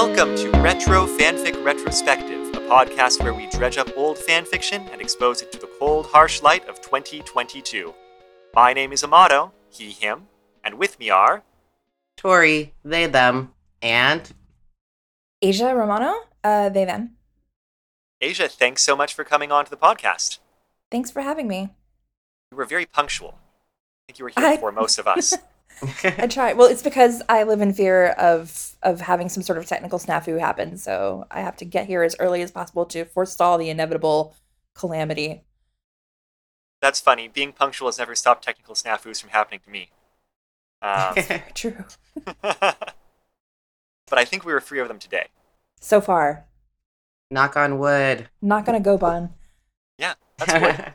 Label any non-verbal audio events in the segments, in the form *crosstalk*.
Welcome to Retro Fanfic Retrospective, a podcast where we dredge up old fanfiction and expose it to the cold, harsh light of 2022. My name is Amato, he, him, and with me are. Tori, they, them, and. Asia Romano, uh, they, them. Asia, thanks so much for coming on to the podcast. Thanks for having me. You were very punctual. I think you were here I- before most of us. *laughs* *laughs* I try. Well, it's because I live in fear of of having some sort of technical snafu happen, so I have to get here as early as possible to forestall the inevitable calamity. That's funny. Being punctual has never stopped technical snafus from happening to me. Um, *laughs* Very true. *laughs* but I think we were free of them today. So far, Knock on wood. not gonna goban. Yeah, that's good.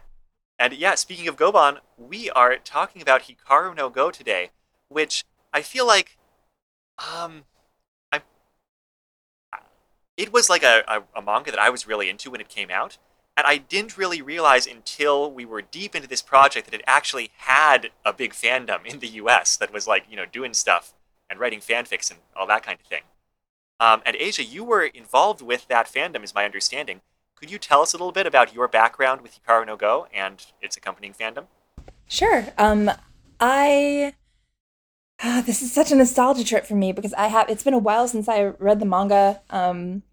And yeah, speaking of Goban, we are talking about Hikaru no Go today, which I feel like, um, I, it was like a, a, a manga that I was really into when it came out, and I didn't really realize until we were deep into this project that it actually had a big fandom in the U.S. that was like you know doing stuff and writing fanfics and all that kind of thing. Um, and Asia, you were involved with that fandom, is my understanding. Could you tell us a little bit about your background with Hikaru no Go and its accompanying fandom? Sure. Um, I. Ah, this is such a nostalgia trip for me because I have. It's been a while since I read the manga. Um,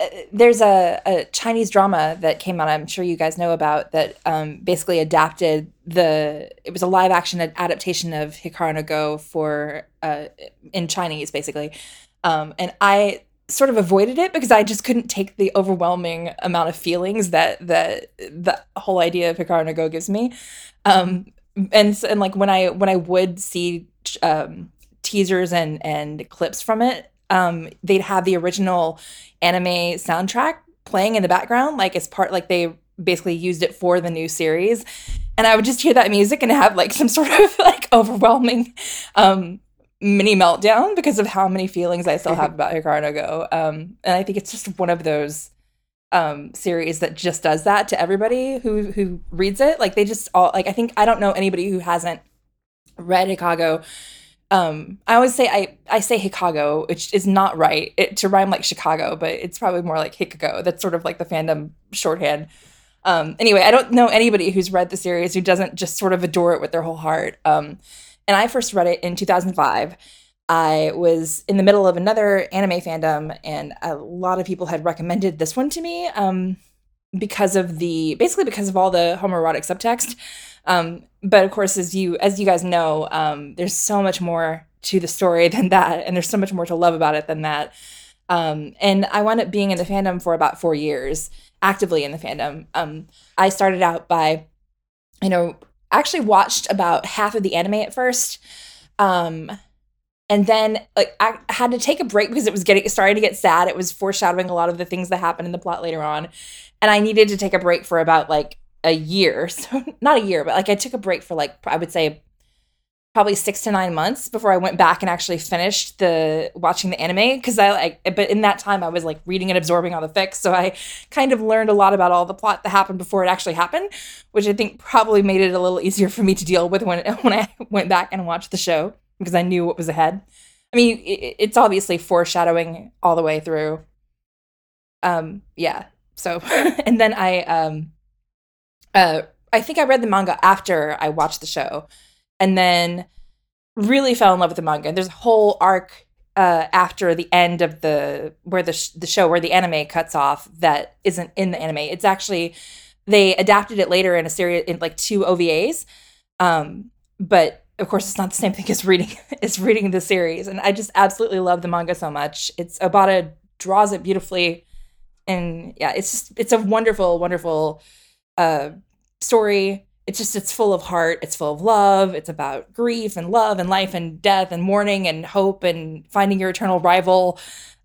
uh, there's a, a Chinese drama that came out. I'm sure you guys know about that. Um, basically adapted the. It was a live action adaptation of Hikaru no Go for uh in Chinese, basically. Um, and I sort of avoided it because I just couldn't take the overwhelming amount of feelings that that the whole idea of Hikaru no Go gives me. Um, and and like when I when I would see um, teasers and and clips from it, um, they'd have the original anime soundtrack playing in the background, like as part like they basically used it for the new series. And I would just hear that music and have like *laughs* some sort of like overwhelming um mini meltdown because of how many feelings I still have *laughs* about Hikaru no Go. Um, and I think it's just one of those um, series that just does that to everybody who who reads it. Like they just all like I think I don't know anybody who hasn't read Hikago. Um, I always say I I say Hikago, which is not right it, to rhyme like Chicago, but it's probably more like Hikago. That's sort of like the fandom shorthand. Um, anyway, I don't know anybody who's read the series who doesn't just sort of adore it with their whole heart. Um, and I first read it in 2005. I was in the middle of another anime fandom, and a lot of people had recommended this one to me um, because of the basically because of all the homoerotic subtext. Um, but of course, as you as you guys know, um, there's so much more to the story *laughs* than that, and there's so much more to love about it than that. Um, and I wound up being in the fandom for about four years, actively in the fandom. Um, I started out by, you know, actually watched about half of the anime at first. And then like I had to take a break because it was getting starting to get sad. It was foreshadowing a lot of the things that happen in the plot later on. And I needed to take a break for about like a year. *laughs* So not a year, but like I took a break for like I would say probably six to nine months before I went back and actually finished the watching the anime because I like but in that time I was like reading and absorbing all the fics so I kind of learned a lot about all the plot that happened before it actually happened which I think probably made it a little easier for me to deal with when *laughs* when I went back and watched the show because I knew what was ahead. I mean it, it's obviously foreshadowing all the way through. Um yeah. So *laughs* and then I um uh I think I read the manga after I watched the show and then really fell in love with the manga. And There's a whole arc uh, after the end of the where the sh- the show where the anime cuts off that isn't in the anime. It's actually they adapted it later in a series in like two OVAs, um, but of course it's not the same thing as reading *laughs* as reading the series. And I just absolutely love the manga so much. It's Obata draws it beautifully, and yeah, it's just it's a wonderful, wonderful uh, story it's just it's full of heart it's full of love it's about grief and love and life and death and mourning and hope and finding your eternal rival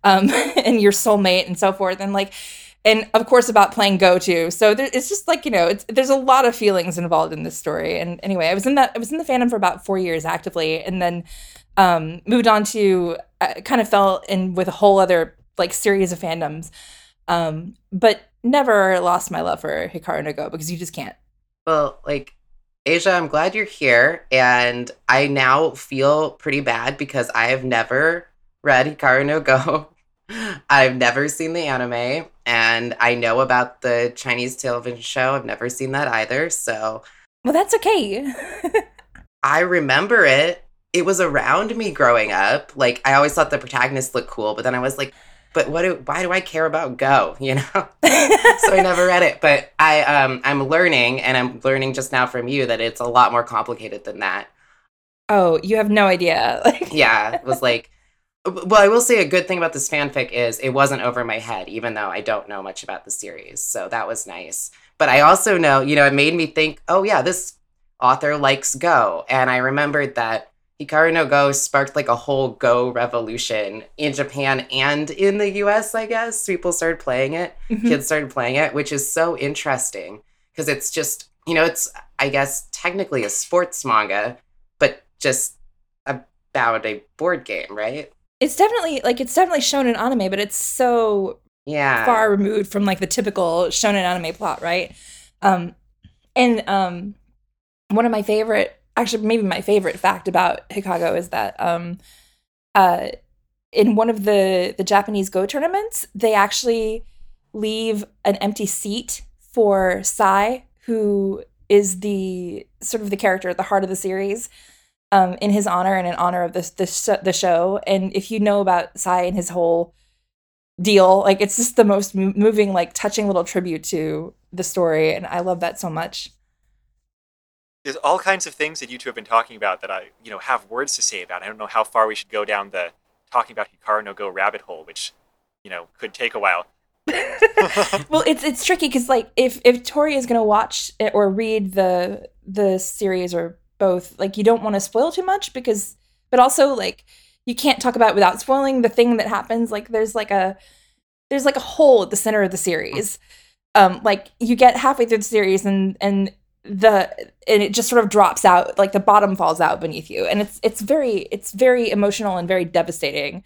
um *laughs* and your soulmate and so forth and like and of course about playing go to so there, it's just like you know there's a lot of feelings involved in this story and anyway i was in that i was in the fandom for about four years actively and then um moved on to uh, kind of fell in with a whole other like series of fandoms um but never lost my love for hikaru no go because you just can't Well, like, Asia, I'm glad you're here. And I now feel pretty bad because I have never read Hikaru no Go. *laughs* I've never seen the anime, and I know about the Chinese television show. I've never seen that either. So Well, that's okay. *laughs* I remember it. It was around me growing up. Like I always thought the protagonist looked cool, but then I was like, but what do why do I care about Go? *laughs* You know? so I never read it. But I um I'm learning and I'm learning just now from you that it's a lot more complicated than that. oh, you have no idea. *laughs* Like, Yeah. It was like well, I will say a good thing about this fanfic is it wasn't over my head, even though I don't know much about the series. So that was nice. But I also know, you know, it made me think, oh yeah, this author likes Go. And I remembered that Hikaru no Go sparked like a whole Go revolution in Japan and in the US, I guess. People started playing it, mhm. kids started playing it, which is so interesting because it's just, you know, it's, I guess, technically a sports manga, but just about a board game, right? It's definitely like it's definitely shown in anime, but it's so Yeah. far removed from like the typical shonen anime plot, right? Um, and um, one of my favorite, actually, maybe my favorite fact about Hikago is that um, uh, in one of the the Japanese Go tournaments, they actually leave an empty seat for Sai, who is the sort of the character at the heart of the series. Um, in his honor and in honor of this, this the show, and if you know about Sai and his whole deal. Like it's just the most mo- moving, like touching little tribute to the story, and I love that so much. There's all kinds of things that you two have been talking about that I, you know, have words to say about. I don't know how far we should go down the talking about Hikaru no Go rabbit hole, which, you know, could take a while. *laughs* well, it's it's tricky because like if if Tori is gonna watch it or read the the series or both, like you don't want to spoil too much because, but also like you can't talk about it without spoiling the thing that happens. Like there's like a there's like a hole at the center of the series. Um, like you get halfway through the series and and the and it just sort of drops out like the bottom falls out beneath you and it's it's very it's very emotional and very devastating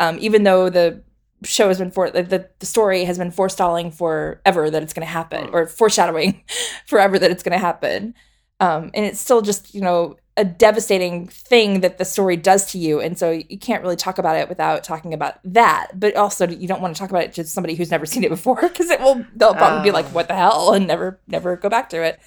um even though the show has been for the, the story has been forestalling forever that it's going to happen Mm. or foreshadowing *laughs* forever that it's going to happen um and it's still just you know a devastating thing that the story does to you and so you can't really talk about it without talking about that but also you don't want to talk about it to somebody who's never seen it before *laughs* because it will they'll probably be like Oh. what the hell and never never go back to it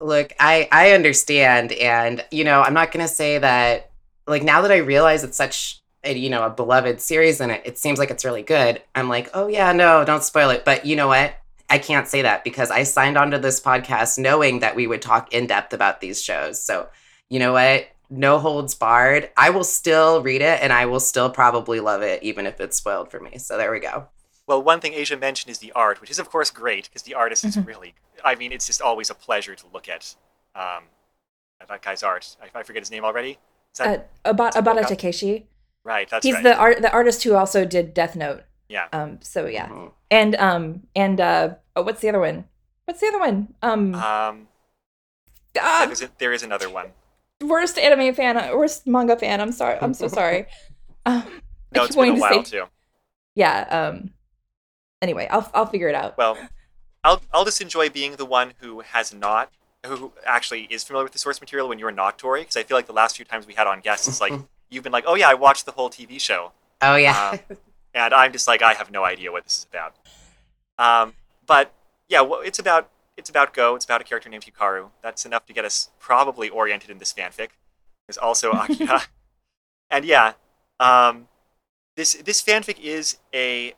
Look, I I understand, and you know, I'm not gonna say that. Like now that I realize it's such a you know a beloved series, and it, it seems like it's really good. I'm like, oh yeah, no, don't spoil it. But you know what? I can't say that because I signed onto this podcast knowing that we would talk in depth about these shows. So you know what? No holds barred. I will still read it, and I will still probably love it, even if it's spoiled for me. So there we go. Well, one thing Asia mentioned is the art, which is of course great because the artist is Mhm. really. I mean, it's just always a pleasure to look at. Um, that guy's art. I, I forget his name already. Is that uh, about Obata Takeshi right? That's he's right. the art the artist who also did Death Note Yeah. um so yeah Mhm. and um and uh oh, what's the other one what's the other one um Um, ah, there's a, there is another one. worst anime fan worst manga fan i'm sorry i'm so sorry *laughs* um No, it's been a to while say- too. yeah um anyway i'll i'll figure it out Well, I'll I'll just enjoy being the one who has not, who actually is familiar with the source material when you're not Tori, because I feel like the last few times we had on guests, it's like *laughs* you've been like, oh yeah, I watched the whole TV show, Oh yeah. *laughs* and I'm just like, I have no idea what this is about. Um, but yeah, well, it's about it's about Go. It's about a character named Hikaru. That's enough to get us probably oriented in this fanfic. There's also *laughs* Akira, and yeah, um, this this fanfic is a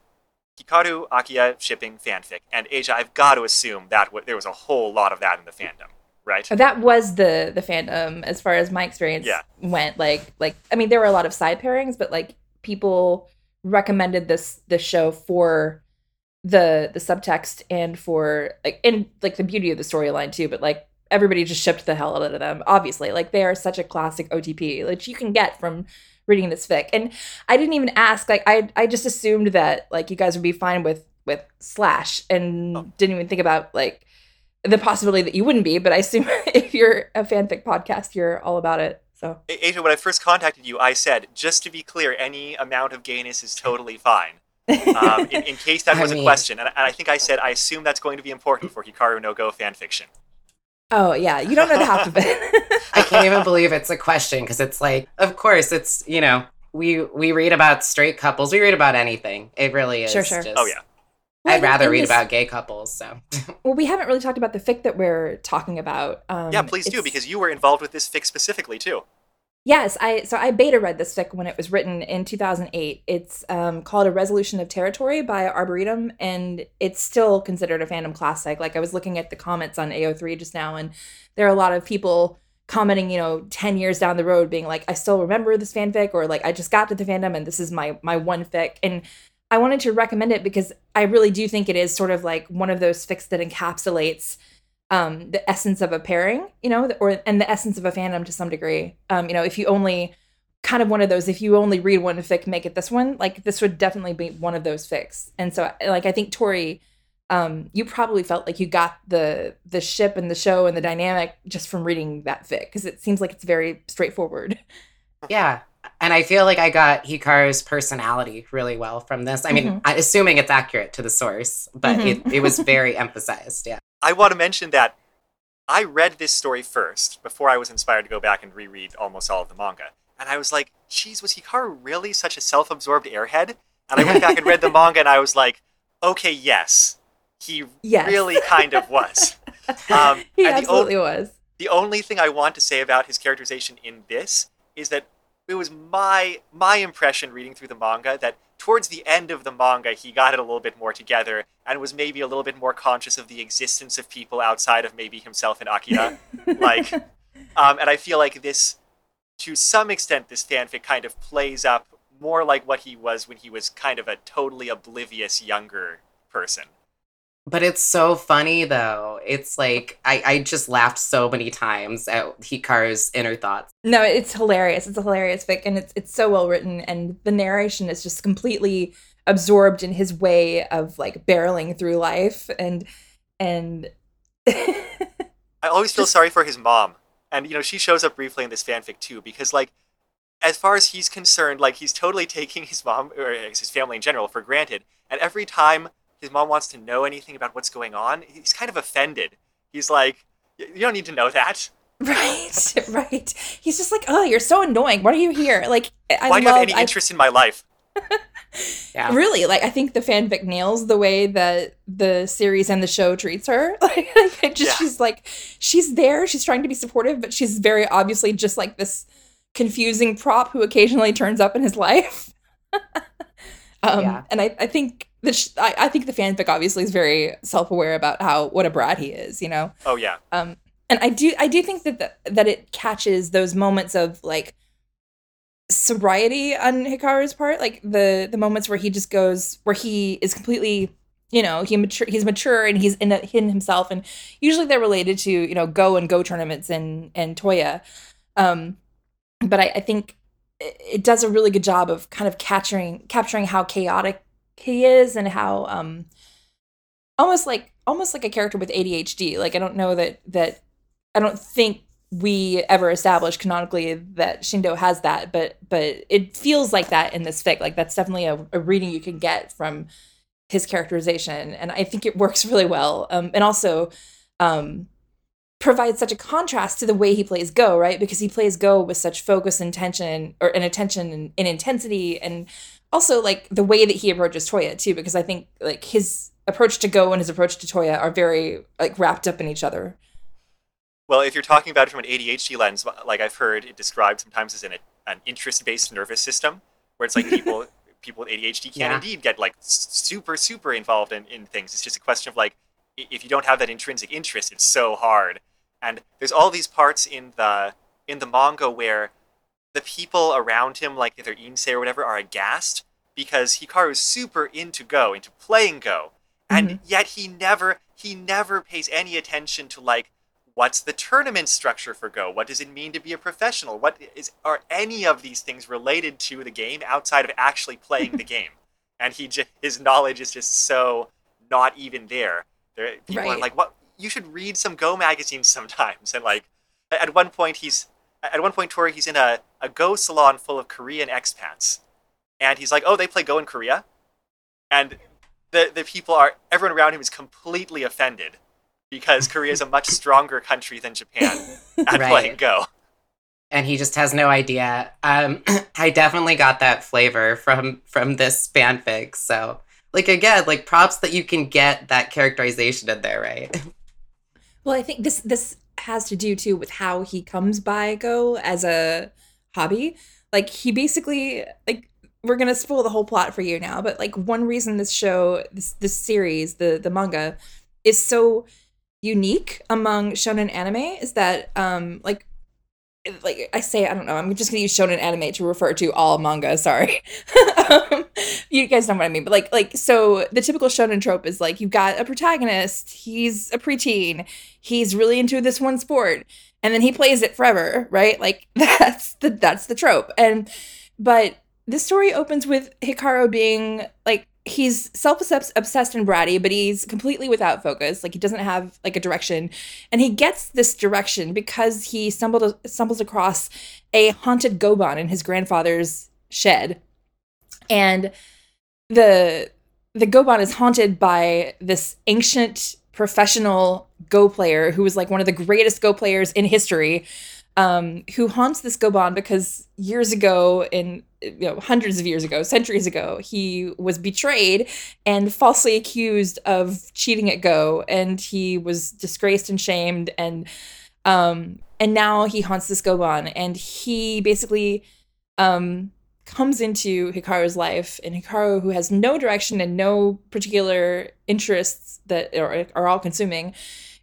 Hikaru Akira shipping fanfic, and Asia, I've got to assume that w- there was a whole lot of that in the fandom, right? that was the the fandom as far as my experience Yeah. went like like i mean there were a lot of side pairings but like people recommended this this show for the the subtext and for like and like the beauty of the storyline too but like everybody just shipped the hell out of them obviously. Like they are such a classic otp which you can get from reading this fic. And i didn't even ask like i i just assumed that like you guys would be fine with with slash and Oh. didn't even think about like the possibility that you wouldn't be but i assume *laughs* if you're a fanfic podcast you're all about it so A- Asia, when I first contacted you, I said, just to be clear, any amount of gayness is totally fine. Um, in, in case that *laughs* I was a question, and, and I think I said, I assume that's going to be important for Hikaru no Go fanfiction. oh yeah you don't know the half of it *laughs* I can't even believe it's a question because it's like, of course, it's, you know, we we read about straight couples. We read about anything. It really is. Sure, sure. just- Oh yeah. Well, I'd rather read this- about gay couples. So *laughs* Well, we haven't really talked about the fic that we're talking about. Um, Yeah, please do because you were involved with this fic specifically too. Yes, I so I beta read this fic when it was written in 2008. It's um, called A Resolution of Territory by Arboretum, and it's still considered a fandom classic. Like I was looking at the comments on AO3 just now, and there are a lot of people commenting, you know, 10 years down the road, being like, I still remember this fanfic, or like I just got to the fandom and this is my my one fic. And I wanted to recommend it because I really do think it is sort of like one of those fics that encapsulates um the essence of a pairing you know or and the essence of a fandom to some degree. Um you know if you only kind of one of those if you only read one fic make it this one like this would definitely be one of those fics. And so like i think tori um you probably felt like you got the the ship and the show and the dynamic just from reading that fic because it seems like it's very straightforward. Yeah, and I feel like I got Hikaru's personality really well from this. I mean, Mhm. Assuming it's accurate to the source, but Mhm. it, it was very emphasized. Yeah. *laughs* I want to mention that I read this story first before I was inspired to go back and reread almost all of the manga. And I was like, geez, was Hikaru really such a self absorbed airhead? And I went back and read the manga and I was like, okay, yes, he Yes. really kind of was. *laughs* Um, he and the, o- absolutely was the only thing I want to say about his characterization in this is that it was my my impression reading through the manga that towards the end of the manga he got it a little bit more together and was maybe a little bit more conscious of the existence of people outside of maybe himself and Akira. *laughs* like um, and I feel like this to some extent this fanfic kind of plays up more like what he was when he was kind of a totally oblivious younger person. But it's so funny though. It's like I, I just laughed so many times at Hikaru's inner thoughts. No, it's hilarious. It's a hilarious fic, and it's it's so well written, and the narration is just completely absorbed in his way of like barreling through life, and and *laughs* I always feel sorry for his mom. And you know, she shows up briefly in this fanfic too, because like as far as he's concerned, like he's totally taking his mom or his family in general for granted. And every time his mom wants to know anything about what's going on, he's kind of offended. He's like, you don't need to know that. *laughs* right, right. He's just like, oh, you're so annoying. Why are you here? Like, I Why do you have any I- interest in my life? *laughs* Yeah. Really, like I think the fanfic nails the way that the series and the show treats her. *laughs* Like, it just Yeah. she's like she's there, she's trying to be supportive, but she's very obviously just like this confusing prop who occasionally turns up in his life. um, Yeah. and I, I think the sh- I, I think the fanfic obviously is very self aware about how what a brat he is, you know. Oh yeah. Um, and I do I do think that the, that it catches those moments of like sobriety on Hikaru's part, like the the moments where he just goes where he is completely you know he mature he's mature and he's in, in himself and usually they're related to you know go and go tournaments and and Toya um but I, I think it, it does a really good job of kind of capturing capturing how chaotic he is and how um almost like almost like a character with ADHD like I don't know that that I don't think we ever established canonically that Shindo has that, but but it feels like that in this fic. Like that's definitely a, a reading you can get from his characterization, and I think it works really well. Um, and also um, provides such a contrast to the way he plays Go, right? Because he plays Go with such focus and tension, or and attention and, and intensity, and also like the way that he approaches Toya too. Because I think like his approach to Go and his approach to Toya are very like wrapped up in each other. Well, if you're talking about it from an ADHD lens, like I've heard it described sometimes as an, an interest-based nervous system, where it's like *laughs* people people with ADHD can Yeah. indeed get like super super involved in, in things. It's just a question of like if you don't have that intrinsic interest, it's so hard. And there's all these parts in the in the manga where the people around him, like their insei or whatever, are aghast because Hikaru's super into Go, into playing Go, and mm-hmm. yet he never he never pays any attention to like what's the tournament structure for Go? What does it mean to be a professional? What is are any of these things related to the game outside of actually playing the *laughs* game? And he just his knowledge is just so not even there. There people are like, "What? You should read some Go magazines *laughs* sometimes." And like at one point he's at one point Tori he's in a, a Go salon full of Korean expats. And he's like, "Oh, they play Go in Korea?" And the the people are everyone around him is completely offended because Korea is a much *laughs* stronger country than Japan *laughs* at Right. playing Go. and he just has no idea. Um, *clears throat* I definitely got that flavor from from this fanfic. So, like again, like props that you can get that characterization in there, right? *laughs* Well, I think this this has to do too with how he comes by Go as a hobby. Like he basically like we're gonna spoil the whole plot for you now, but like one reason this show, this this series, the the manga, is so unique among shonen anime is that um like like I say, I don't know. I'm just gonna use shonen anime to refer to all manga. Sorry, *laughs* um, you guys know what I mean. But like, like so, the typical shonen trope is like you've got a protagonist. He's a preteen. He's really into this one sport, and then he plays it forever, right? Like *laughs* that's the that's the trope. And but this story opens with Hikaru being like he's self-obsessed and bratty but he's completely without focus. Like he doesn't have like a direction. And he gets this direction because he stumbled stumbles across a haunted goban in his grandfather's shed. And the the goban is haunted by this ancient professional go player who was like one of the greatest go players in history um, who haunts this goban because years ago in you know hundreds of years ago centuries ago he was betrayed and falsely accused of cheating at go and he was disgraced and shamed and um and now he haunts this goban and he basically um comes into Hikaru's life and Hikaru who has no direction and no particular interests that are, are all consuming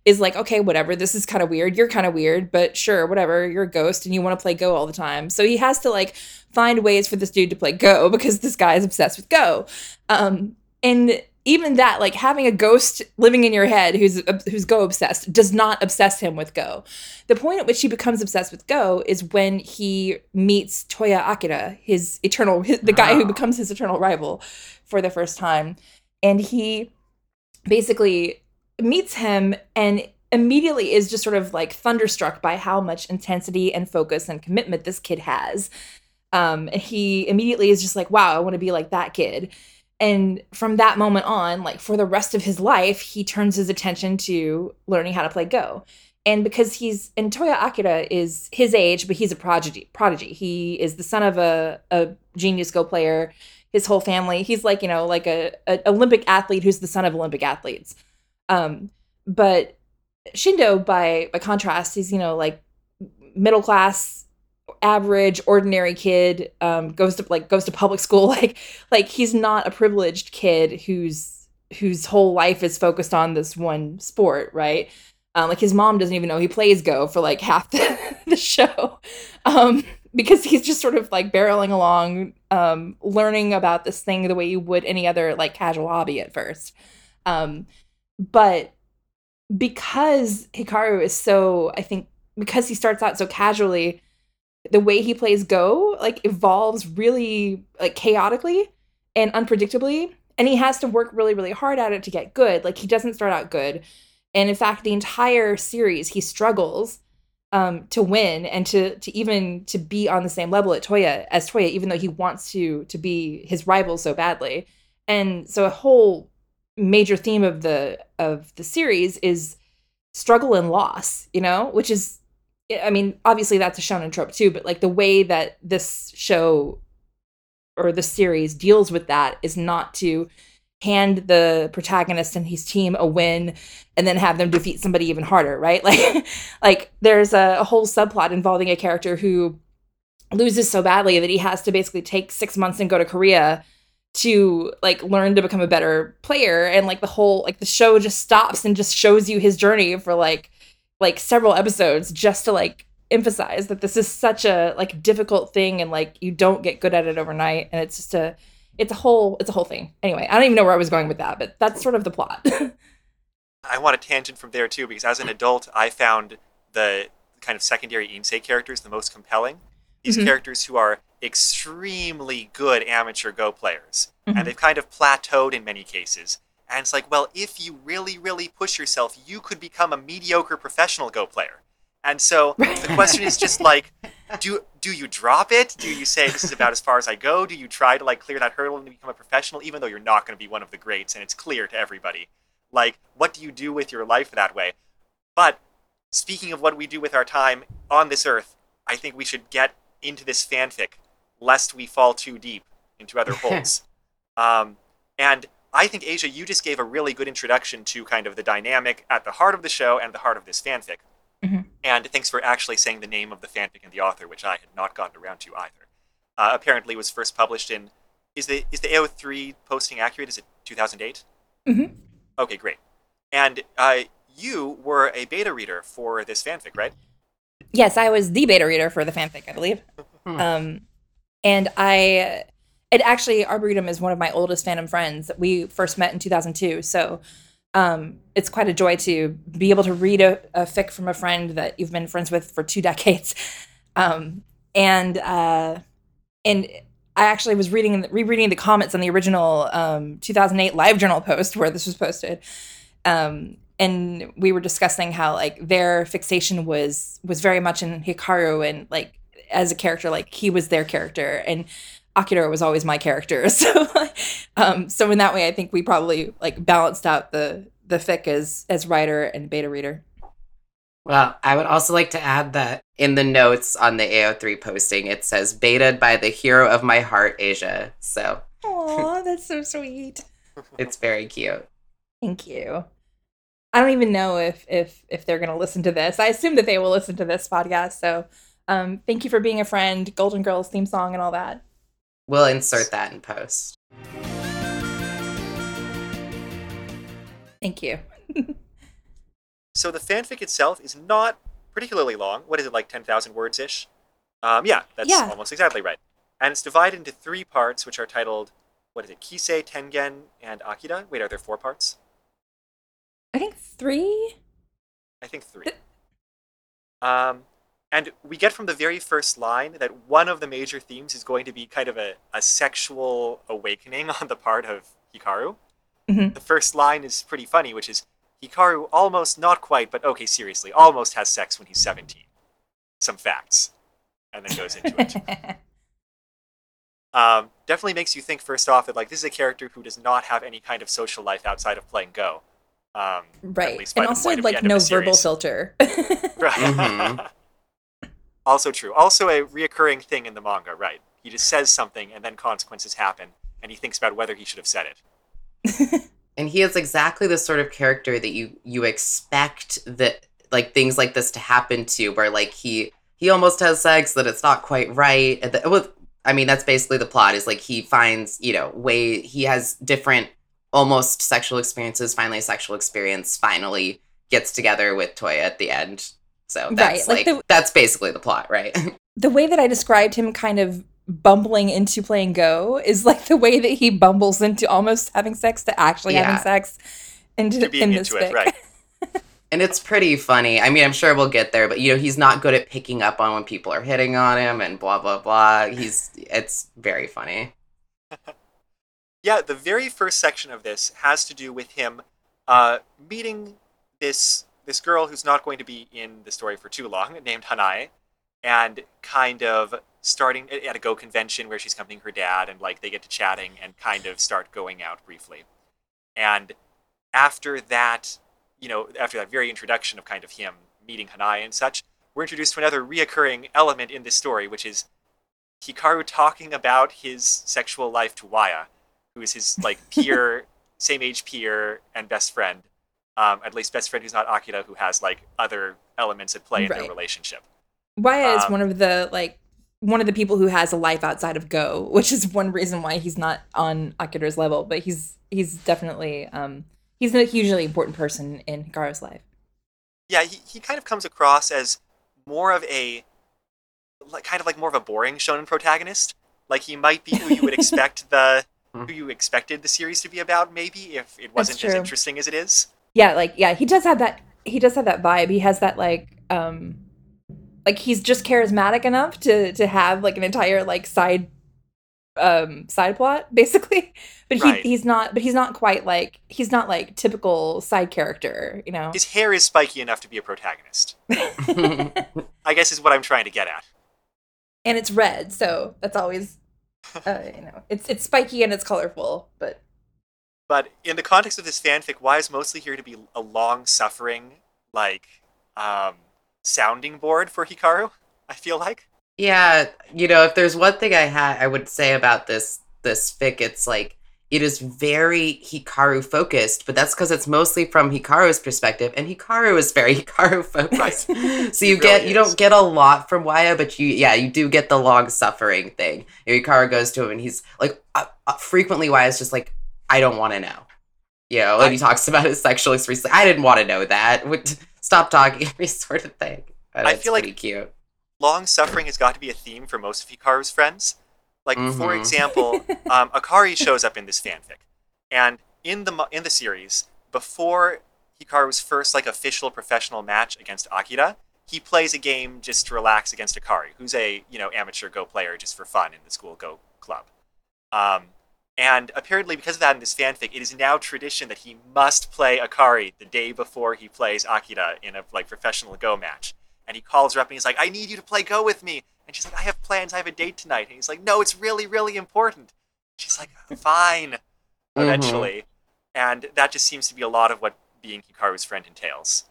is like, okay, whatever, this is kind of weird. You're kind of weird, but sure, whatever. You're a ghost and you want to play Go all the time. So he has to like find ways for this dude to play Go *laughs* because this guy is obsessed with Go. Um, and even that, like having a ghost living in your head who's who's Go obsessed, does not obsess him with Go. The point at which he becomes obsessed with Go is when he meets Toya Akira, his eternal, his, the guy who becomes his eternal rival, for the first time, and he basically meets him and immediately is just sort of like thunderstruck by how much intensity and focus and commitment this kid has. Um, and he immediately is just like, wow, I want to be like that kid. And from that moment on, like for the rest of his life, he turns his attention to learning how to play Go. And because he's and Toya Akira is his age, but he's a prodigy. Prodigy. He is the son of a, a genius Go player. His whole family. He's like you know like a, a Olympic athlete who's the son of Olympic athletes. Um, but Shindo, by by contrast, he's you know like middle class, average, ordinary kid. Um, goes to like goes to public school. *laughs* Like like he's not a privileged kid whose whose whole life is focused on this one sport, right? Um, like his mom doesn't even know he plays Go for like *laughs* half the, the show, um, because he's just sort of like barreling along, um, learning about this thing the way you would any other like casual hobby at first. Um, but because Hikaru is so, I think, because he starts out so casually, the way he plays Go like evolves really like chaotically and unpredictably. And he has to work really, really hard at it to get good. Like he doesn't start out good. And in fact, the entire series he struggles um, to win and to to even to be on the same level at Toya as Toya, even though he wants to to be his rival so badly. And so a whole major theme of the of the series is struggle and loss, you know, which is I mean, obviously that's a shonen trope too, but like the way that this show or the series deals with that is not to hand the protagonist and his team a win and then have them defeat somebody even harder, right? *laughs* Like like there's a, a whole subplot involving a character who loses so badly that he has to basically take 6 months and go to Korea to like learn to become a better player. And like the whole like the show just stops and just shows you his journey for like like several episodes just to like emphasize that this is such a like difficult thing and like you don't get good at it overnight. And it's just a it's a whole it's a whole thing. Anyway i don't even know where i was going with that but that's sort of the plot. *laughs* I want a tangent from there too because as an adult i found the kind of secondary insei characters the most compelling these mm-hmm. characters who are extremely good amateur Go players. Mm-hmm. And they've kind of plateaued in many cases. And it's like, well, if you really, really push yourself, you could become a mediocre professional Go player. And so *laughs* the question is just like, do do you drop it? Do you say this is about as far as I go? Do you try to like clear that hurdle and become a professional, even though you're not going to be one of the greats and it's clear to everybody? Like, what do you do with your life that way? But speaking of what we do with our time on this earth, I think we should get into this fanfic lest we fall too deep into other *laughs* holes. Um, and I think Asia, you just gave a really good introduction to kind of the dynamic at the heart of the show and the heart of this fanfic. Mhm. And thanks for actually saying the name of the fanfic and the author, which I had not gotten around to either. Uh, apparently, was first published in is the is the AO3 posting accurate? Is it 2008? Mhm. Okay, great. And uh, you were a beta reader for this fanfic, right? Yes, I was the beta reader for the fanfic, I believe. Hmm. Um, and I, it actually, Arboretum is one of my oldest fandom friends. We first met in 2002. So um, it's quite a joy to be able to read a, a fic from a friend that you've been friends with for two *laughs* decades. Um, and, uh, and I actually was reading, rereading the comments on the original um, 2008 live journal post where this was posted. Um, and we were discussing how like their fixation was was very much in Hikaru and like as a character like he was their character and Akira was always my character *laughs* so um so in that way I think we probably like balanced out the the fic as as writer and beta reader Well, I would also like to add that in the notes on the AO3 posting, it says betaed by the hero of my heart, Asia. So oh *laughs* that's so sweet it's very cute. thank you I don't even know if if if they're gonna listen to this I assume that they will listen to this podcast so um thank you for being a friend Golden Girls theme song and all that We'll insert that in post. thank you *laughs* So the fanfic itself is not particularly long. What is it, like 10,000 words ish? Um, yeah, that's Yeah. almost exactly right. And it's divided into three parts, which are titled, what is it, Kisei, Tengen, and Akira? Wait, are there four parts? I think three I think three. Um, and we get from the very first line that one of the major themes is going to be kind of a, a sexual awakening *laughs* on the part of Hikaru. Mhm. The first line is pretty funny, which is Hikaru almost, not quite, but okay, seriously, almost has sex when he's 17. Some facts. And then goes into it. *laughs* um, definitely makes you think, first off, that like this is a character who does not have any kind of social life outside of playing Go. Um, right least and also point of the like no verbal filter *laughs* Right. Mhm. *laughs* also true. Also a reoccurring thing in the manga, right? He just says something and then consequences happen, and he thinks about whether he should have said it. *laughs* And he is exactly the sort of character that you you expect that like things like this to happen to, where like he he almost has sex that it's not quite right. And the- well, I mean that's basically the plot. Is like he finds you know way he has different almost sexual experiences. Finally, a sexual experience. Finally gets together with Toya at the end. So that's like like, the- that's basically the plot, right? *laughs* the way that I described him kind of bumbling into playing Go is like the way that he bumbles into almost having sex to actually Yeah. having sex and To being in this into it, right? *laughs* And it's pretty funny. I mean, I'm sure we'll get there, but you know, he's not good at picking up on when people are hitting on him and blah blah blah. He's it's very funny. *laughs* Yeah, the very first section of this has to do with him uh, meeting this this girl who's not going to be in the story for too long, named Hanae, and kind of starting at a Go convention where she's accompanying her dad, and like they get to chatting and kind of start going out briefly. And after that, you know, after that very introduction of kind of him meeting Hanae and such, we're introduced to another reoccurring element in this story, which is Hikaru talking about his sexual life to Waya, who is his like peer, *laughs* same age peer and best friend. Um, at least best friend who's not Akira, who has like other elements at play in their relationship. Waya is Um, one of the like one of the people who has a life outside of Go, which is one reason why he's not on Akira's level, but he's he's definitely um he's a hugely important person in Hikaru's life. Yeah, he, he kind of comes across as more of a like kind of like more of a boring shonen protagonist. Like he might be who you would *laughs* expect the who you expected the series to be about, maybe if it wasn't as interesting as it is. Yeah, like yeah, he does have that he does have that vibe. He has that like um like he's just charismatic enough to to have like an entire like side um side plot *laughs* basically. But he Right. he's not but he's not quite like he's not like typical side character, you know. His hair is spiky enough to be a protagonist. *laughs* I guess is what I'm trying to get at. and it's red, so that's always *laughs* uh, you know, it's it's spiky and it's colorful, but But in the context of this fanfic, Waya is mostly here to be a long suffering, like, um, sounding board for Hikaru? I feel like. Yeah, you know, if there's one thing I had I would say about this this fic, it's like it is very Hikaru focused, but that's because it's mostly from Hikaru's perspective, and Hikaru is very *laughs* Hikaru focused. *laughs* so you He get really you don't get a lot from Waya, but you yeah you do get the long suffering thing. You know, Hikaru goes to him, and he's like uh, uh, frequently Waya's just like I don't want to know. You know, and he talks about his sexual experience. Like, I didn't want to know that. *laughs* Would stop talking, every sort of thing. And I feel like- cute. long suffering has got to be a theme for most of Hikaru's friends. Like, for Mhm. example, *laughs* um, Akari shows up in this fanfic, and in the in the series, before Hikaru's first like official professional match against Akira, he plays a game just to relax against Akari, who's a you know amateur Go player just for fun in the school Go club. Um, and apparently, because of that in this fanfic, it is now tradition that he must play Akari the day before he plays Akira in a like professional Go match. And he calls her up and he's like, "I need you to play Go with me." And she's like, "I have plans. I have a date tonight." And he's like, "No, it's really, really important." She's like, "Fine." Eventually, and that just seems to be a lot of what being Hikaru's friend entails.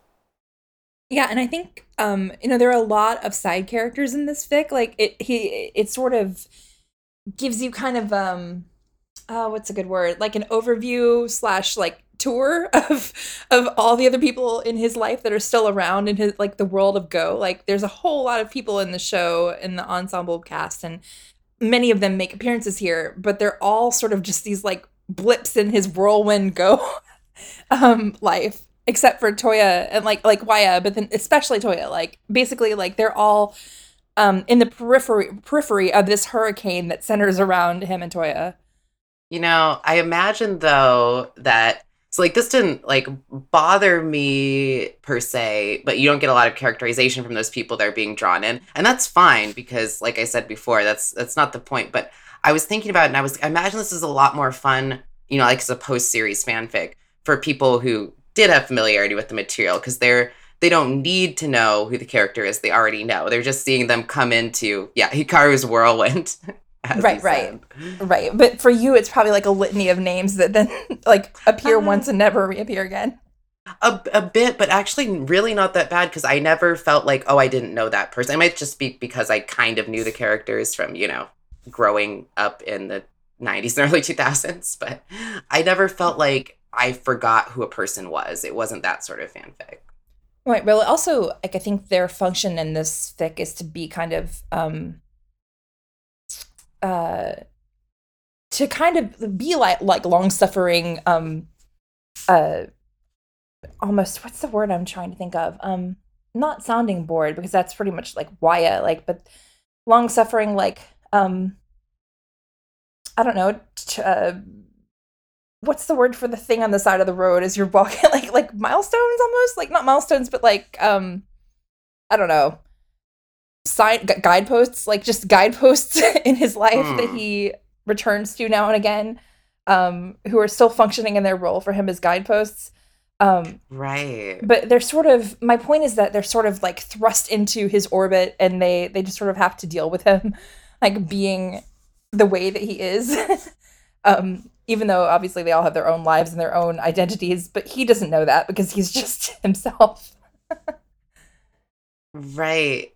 Yeah, and I think um, you know there are a lot of side characters in this fic. Like it, he, it sort of gives you kind of um, uh, what's a good word? Like an overview slash like tour of of all the other people in his life that are still around in his like the world of Go. Like there's a whole lot of people in the show in the ensemble cast, and many of them make appearances here, but they're all sort of just these like blips in his whirlwind Go *laughs* um life except for Toya and like like Waya, but then especially Toya. Like basically, like they're all um in the periphery periphery of this hurricane that centers around him and Toya. You know, I imagine though that so like this didn't like bother me per se, but you don't get a lot of characterization from those people that are being drawn in, and that's fine because, like I said before, that's that's not the point. But I was thinking about it, and I was I imagine this is a lot more fun, you know, like as a post series fanfic for people who did have familiarity with the material because they're they don't need to know who the character is; they already know. They're just seeing them come into yeah Hikaru's whirlwind. *laughs* as Right, right. said. Right. But for you it's probably like a litany of names that then *laughs* like appear Uh, once and never reappear again. A, a bit, but actually really not that bad because I never felt like, oh, I didn't know that person. It might just be because I kind of knew the characters from, you know, growing up in the 90s and early 2000s, *laughs* but I never felt like I forgot who a person was. It wasn't that sort of fanfic. Right. Well also like I think their function in this fic is to be kind of um uh to kind of be like like long suffering um uh almost what's the word I'm trying to think of? Um not sounding board because that's pretty much like Waya like but long suffering like um I don't know t- uh, what's the word for the thing on the side of the road as you're walking *laughs* like like milestones almost? Like not milestones but like um I don't know sign gu- guideposts like just guideposts *laughs* in his life that Hmm. he returns to now and again um who are still functioning in their role for him as guideposts um Right. but they're sort of my point is that they're sort of like thrust into his orbit and they they just sort of have to deal with him *laughs* like being the way that he is *laughs* um even though obviously they all have their own lives and their own identities but he doesn't know that because he's just himself Right.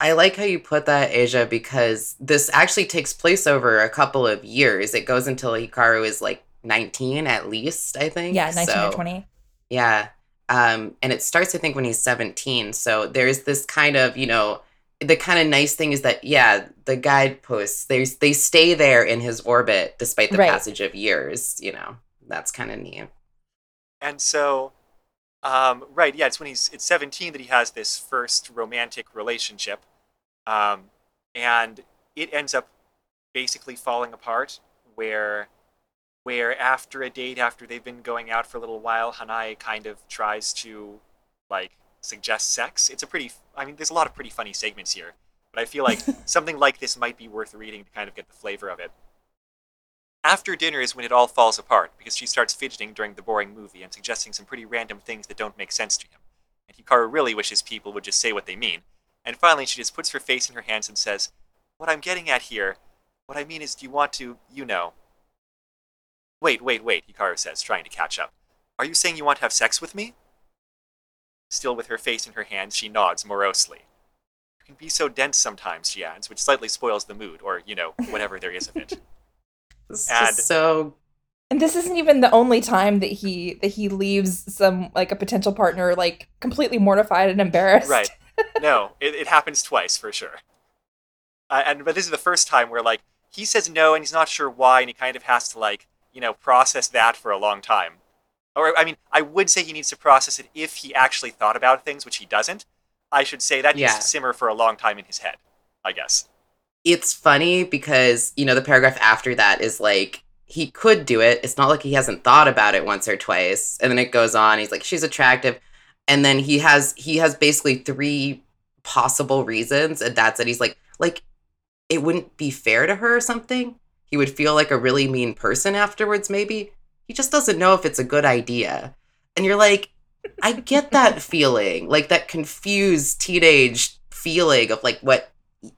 I like how you put that, Asia, because this actually takes place over a couple of years. It goes until Hikaru is like 19 at least, I think. yeah 19 So- or 20 Yeah. Um, and it starts, I think, when he's 17. So there's this kind of, you know, the kind of nice thing is that, yeah, the guideposts, there's they stay there in his orbit despite the Right. passage of years, you know. That's kind of neat. And so, um, right, yeah, it's when he's it's 17 that he has this first romantic relationship, um, and it ends up basically falling apart. Where, where after a date, after they've been going out for a little while, Hanae kind of tries to, like, suggest sex. It's a pretty, I mean, there's a lot of pretty funny segments here, but I feel like *laughs* something like this might be worth reading to kind of get the flavor of it. After dinner is when it all falls apart because she starts fidgeting during the boring movie and suggesting some pretty random things that don't make sense to him. And Hikaru really wishes people would just say what they mean. And finally, she just puts her face in her hands and says, What I'm getting at here, what I mean is, do you want to, you know. Wait, wait, wait, Hikaru says, trying to catch up. Are you saying you want to have sex with me? Still with her face in her hands, she nods morosely. You can be so dense sometimes, she adds, which slightly spoils the mood, or, you know, whatever there is of it. *laughs* It's And- just so And this isn't even the only time that he that he leaves some like a potential partner like completely mortified and embarrassed. Right. *laughs* No, it, it happens twice for sure. Uh, and but this is the first time where like he says no and he's not sure why and he kind of has to like you know process that for a long time. Or I mean, I would say he needs to process it if he actually thought about things, which he doesn't. I should say that needs Yeah. to simmer for a long time in his head. I guess. It's funny because you know the paragraph after that is like he could do it. It's not like he hasn't thought about it once or twice. And then it goes on. He's like she's attractive. And then he has he has basically three possible reasons. And that's it. He's like like it wouldn't be fair to her or something. He would feel like a really mean person afterwards maybe. He just doesn't know if it's a good idea. And you're like i get that *laughs* feeling like that confused teenage feeling of like what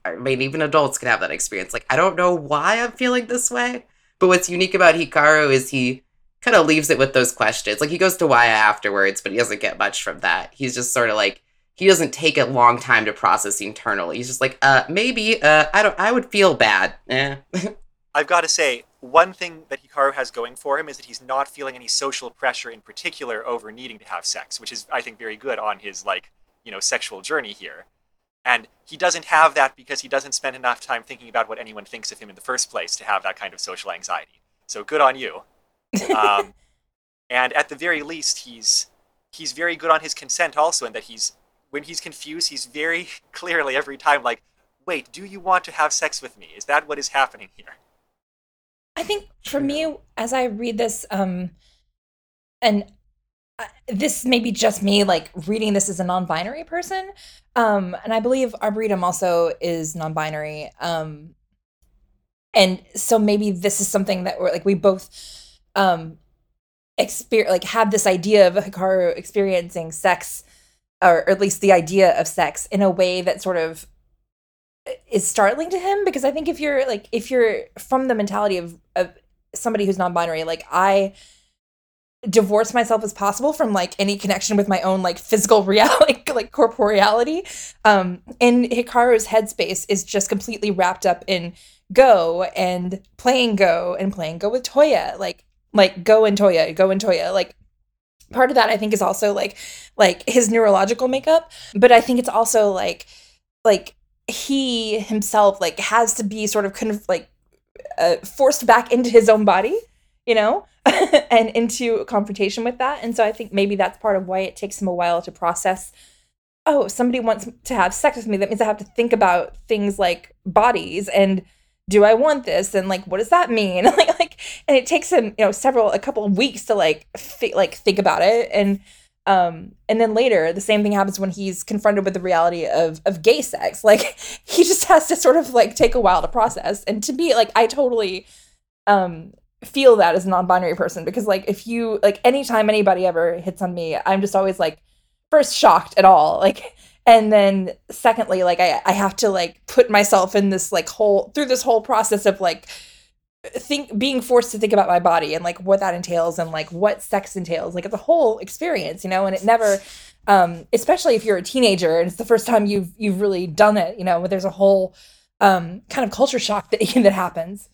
I mean, even adults can have that experience. Like, I don't know why I'm feeling this way. But what's unique about Hikaru is he kind of leaves it with those questions. Like, he goes to Waya afterwards, but he doesn't get much from that. He's just sort of like, he doesn't take a long time to process internally. He's just like, uh, maybe, uh, I don't, I would feel bad. Eh. *laughs* I've got to say, one thing that Hikaru has going for him is that he's not feeling any social pressure in particular over needing to have sex, which is, I think, very good on his, like, you know, sexual journey here. And he doesn't have that because he doesn't spend enough time thinking about what anyone thinks of him in the first place to have that kind of social anxiety. So good on you. *laughs* Um, and at the very least, he's he's very good on his consent also, in that he's when he's confused, he's very *laughs* clearly every time like, "Wait, do you want to have sex with me? Is that what is happening here?" I think for me, as I read this, um, and this may be just me like reading this as a non-binary person, um, and I believe Arboretum also is non-binary, um, and so maybe this is something that we're like we both, um, experience like have this idea of Hikaru experiencing sex, or, or at least the idea of sex in a way that sort of is startling to him because I think if you're like if you're from the mentality of of somebody who's non-binary, like I divorce myself as possible from like any connection with my own like physical *laughs* reality like, corporeality. Um and hikaru's headspace is just completely wrapped up in go and playing go and playing go with toya like like go and toya go and toya. Like part of that i think is also like like his neurological makeup but i think it's also like like he himself like has to be sort of kind of like uh, forced back into his own body you know *laughs* and into confrontation with that. And so i think maybe that's part of why it takes him a while to process oh somebody wants to have sex with me. That means i have to think about things like bodies and do i want this? And like what does that mean? *laughs* Like like and it takes him you know several a couple of weeks to like like think about it. And um and then later the same thing happens when he's confronted with the reality of of gay sex. *laughs* Like he just has to sort of like take a while to process. And to me, like i totally um feel that as a non-binary person because like if you like anytime anybody ever hits on me i'm just always like first shocked at all like and then secondly like i i have to like put myself in this like whole through this whole process of like think being forced to think about my body and like what that entails and like what sex entails like it's a whole experience you know and it never um especially if you're a teenager and it's the first time you've you've really done it you know there's a whole um kind of culture shock that *laughs* that happens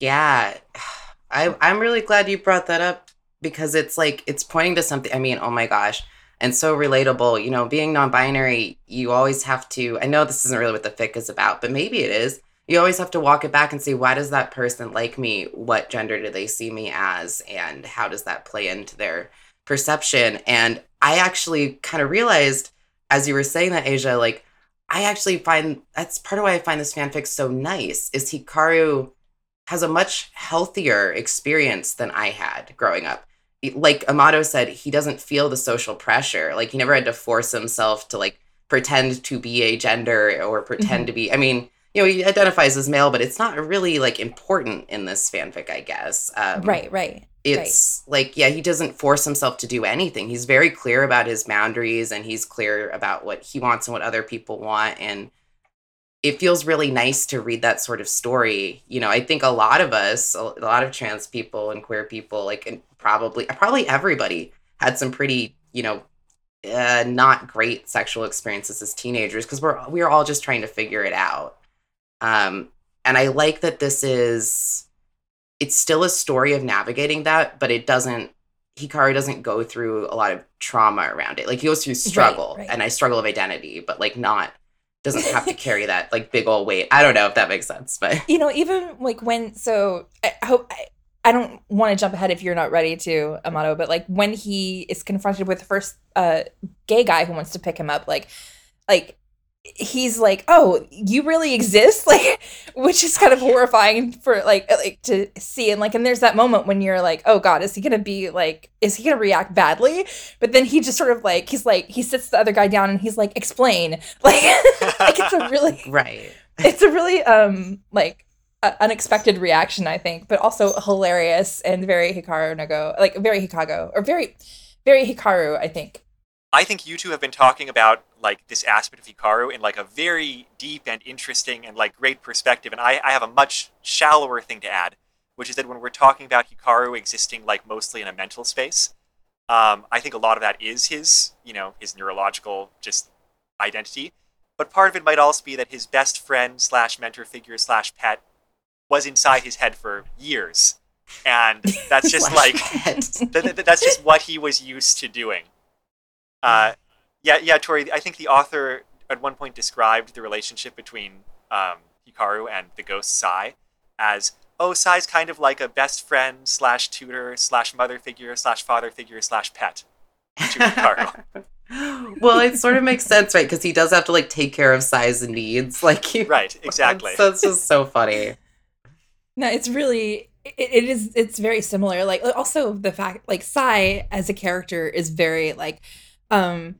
Yeah. *sighs* I I'm really glad you brought that up because it's like it's pointing to something. I mean, oh my gosh. And so relatable. You know, being non-binary, you always have to I know this isn't really what the fic is about, but maybe it is. You always have to walk it back and see why does that person like me? What gender do they see me as? And how does that play into their perception? And I actually kind of realized as you were saying that, Asia, like I actually find that's part of why I find this fanfic so nice is Hikaru has a much healthier experience than I had growing up. Like Amato said, he doesn't feel the social pressure. Like he never had to force himself to like pretend to be a gender or pretend Mhm. to be. I mean, you know, he identifies as male, but it's not really like important in this fanfic, I guess. Um, right right it's like yeah he doesn't force himself to do anything he's very clear about his boundaries and he's clear about what he wants and what other people want and it feels really nice to read that sort of story you know i think a lot of us a lot of trans people and queer people like and probably probably everybody had some pretty you know uh, not great sexual experiences as teenagers because we're we're all just trying to figure it out. Um, and I like that this is it's still a story of navigating that, but it doesn't Hikaru doesn't go through a lot of trauma around it. Like he goes through struggle right. and I struggle of identity, but like not doesn't have to carry that like big old weight. I don't know if that makes sense, but you know, even like when so I hope I, I don't want to jump ahead if you're not ready to Amato, but like when he is confronted with the first uh gay guy who wants to pick him up, like like he's like, "Oh, you really exist?" *laughs* Like, which is kind of horrifying for like like to see. And like, and there's that moment when you're like, "Oh God, is he gonna be like, is he gonna react badly?" But then he just sort of like he's like he sits the other guy down and he's like, "Explain." *laughs* Like, like it's a really *laughs* right. it's a really um like uh, unexpected reaction, I think, but also hilarious and very Hikaru no Go, like very Hikago or very very Hikaru, I think. I think you two have been talking about like this aspect of Hikaru in like a very deep and interesting and like great perspective. And I, I have a much shallower thing to add, which is that when we're talking about Hikaru existing like mostly in a mental space, um, I think a lot of that is his, you know, his neurological just identity. But part of it might also be that his best friend slash mentor figure slash pet was inside his head for years. And *laughs* that's just like th- *laughs* th- that's just what he was used to doing. Uh, yeah, yeah, Tori. I think the author at one point described the relationship between um, Hikaru and the ghost Sai as oh, Sai's kind of like a best friend slash tutor slash mother figure slash father figure slash pet to Hikaru. *laughs* well, it sort of makes sense, right? Because he does have to like take care of Sai's needs, *laughs* like he, right, *laughs* exactly. So it's just so funny. No, it's really it, it is it's very similar. Like also the fact like Sai as a character is very like um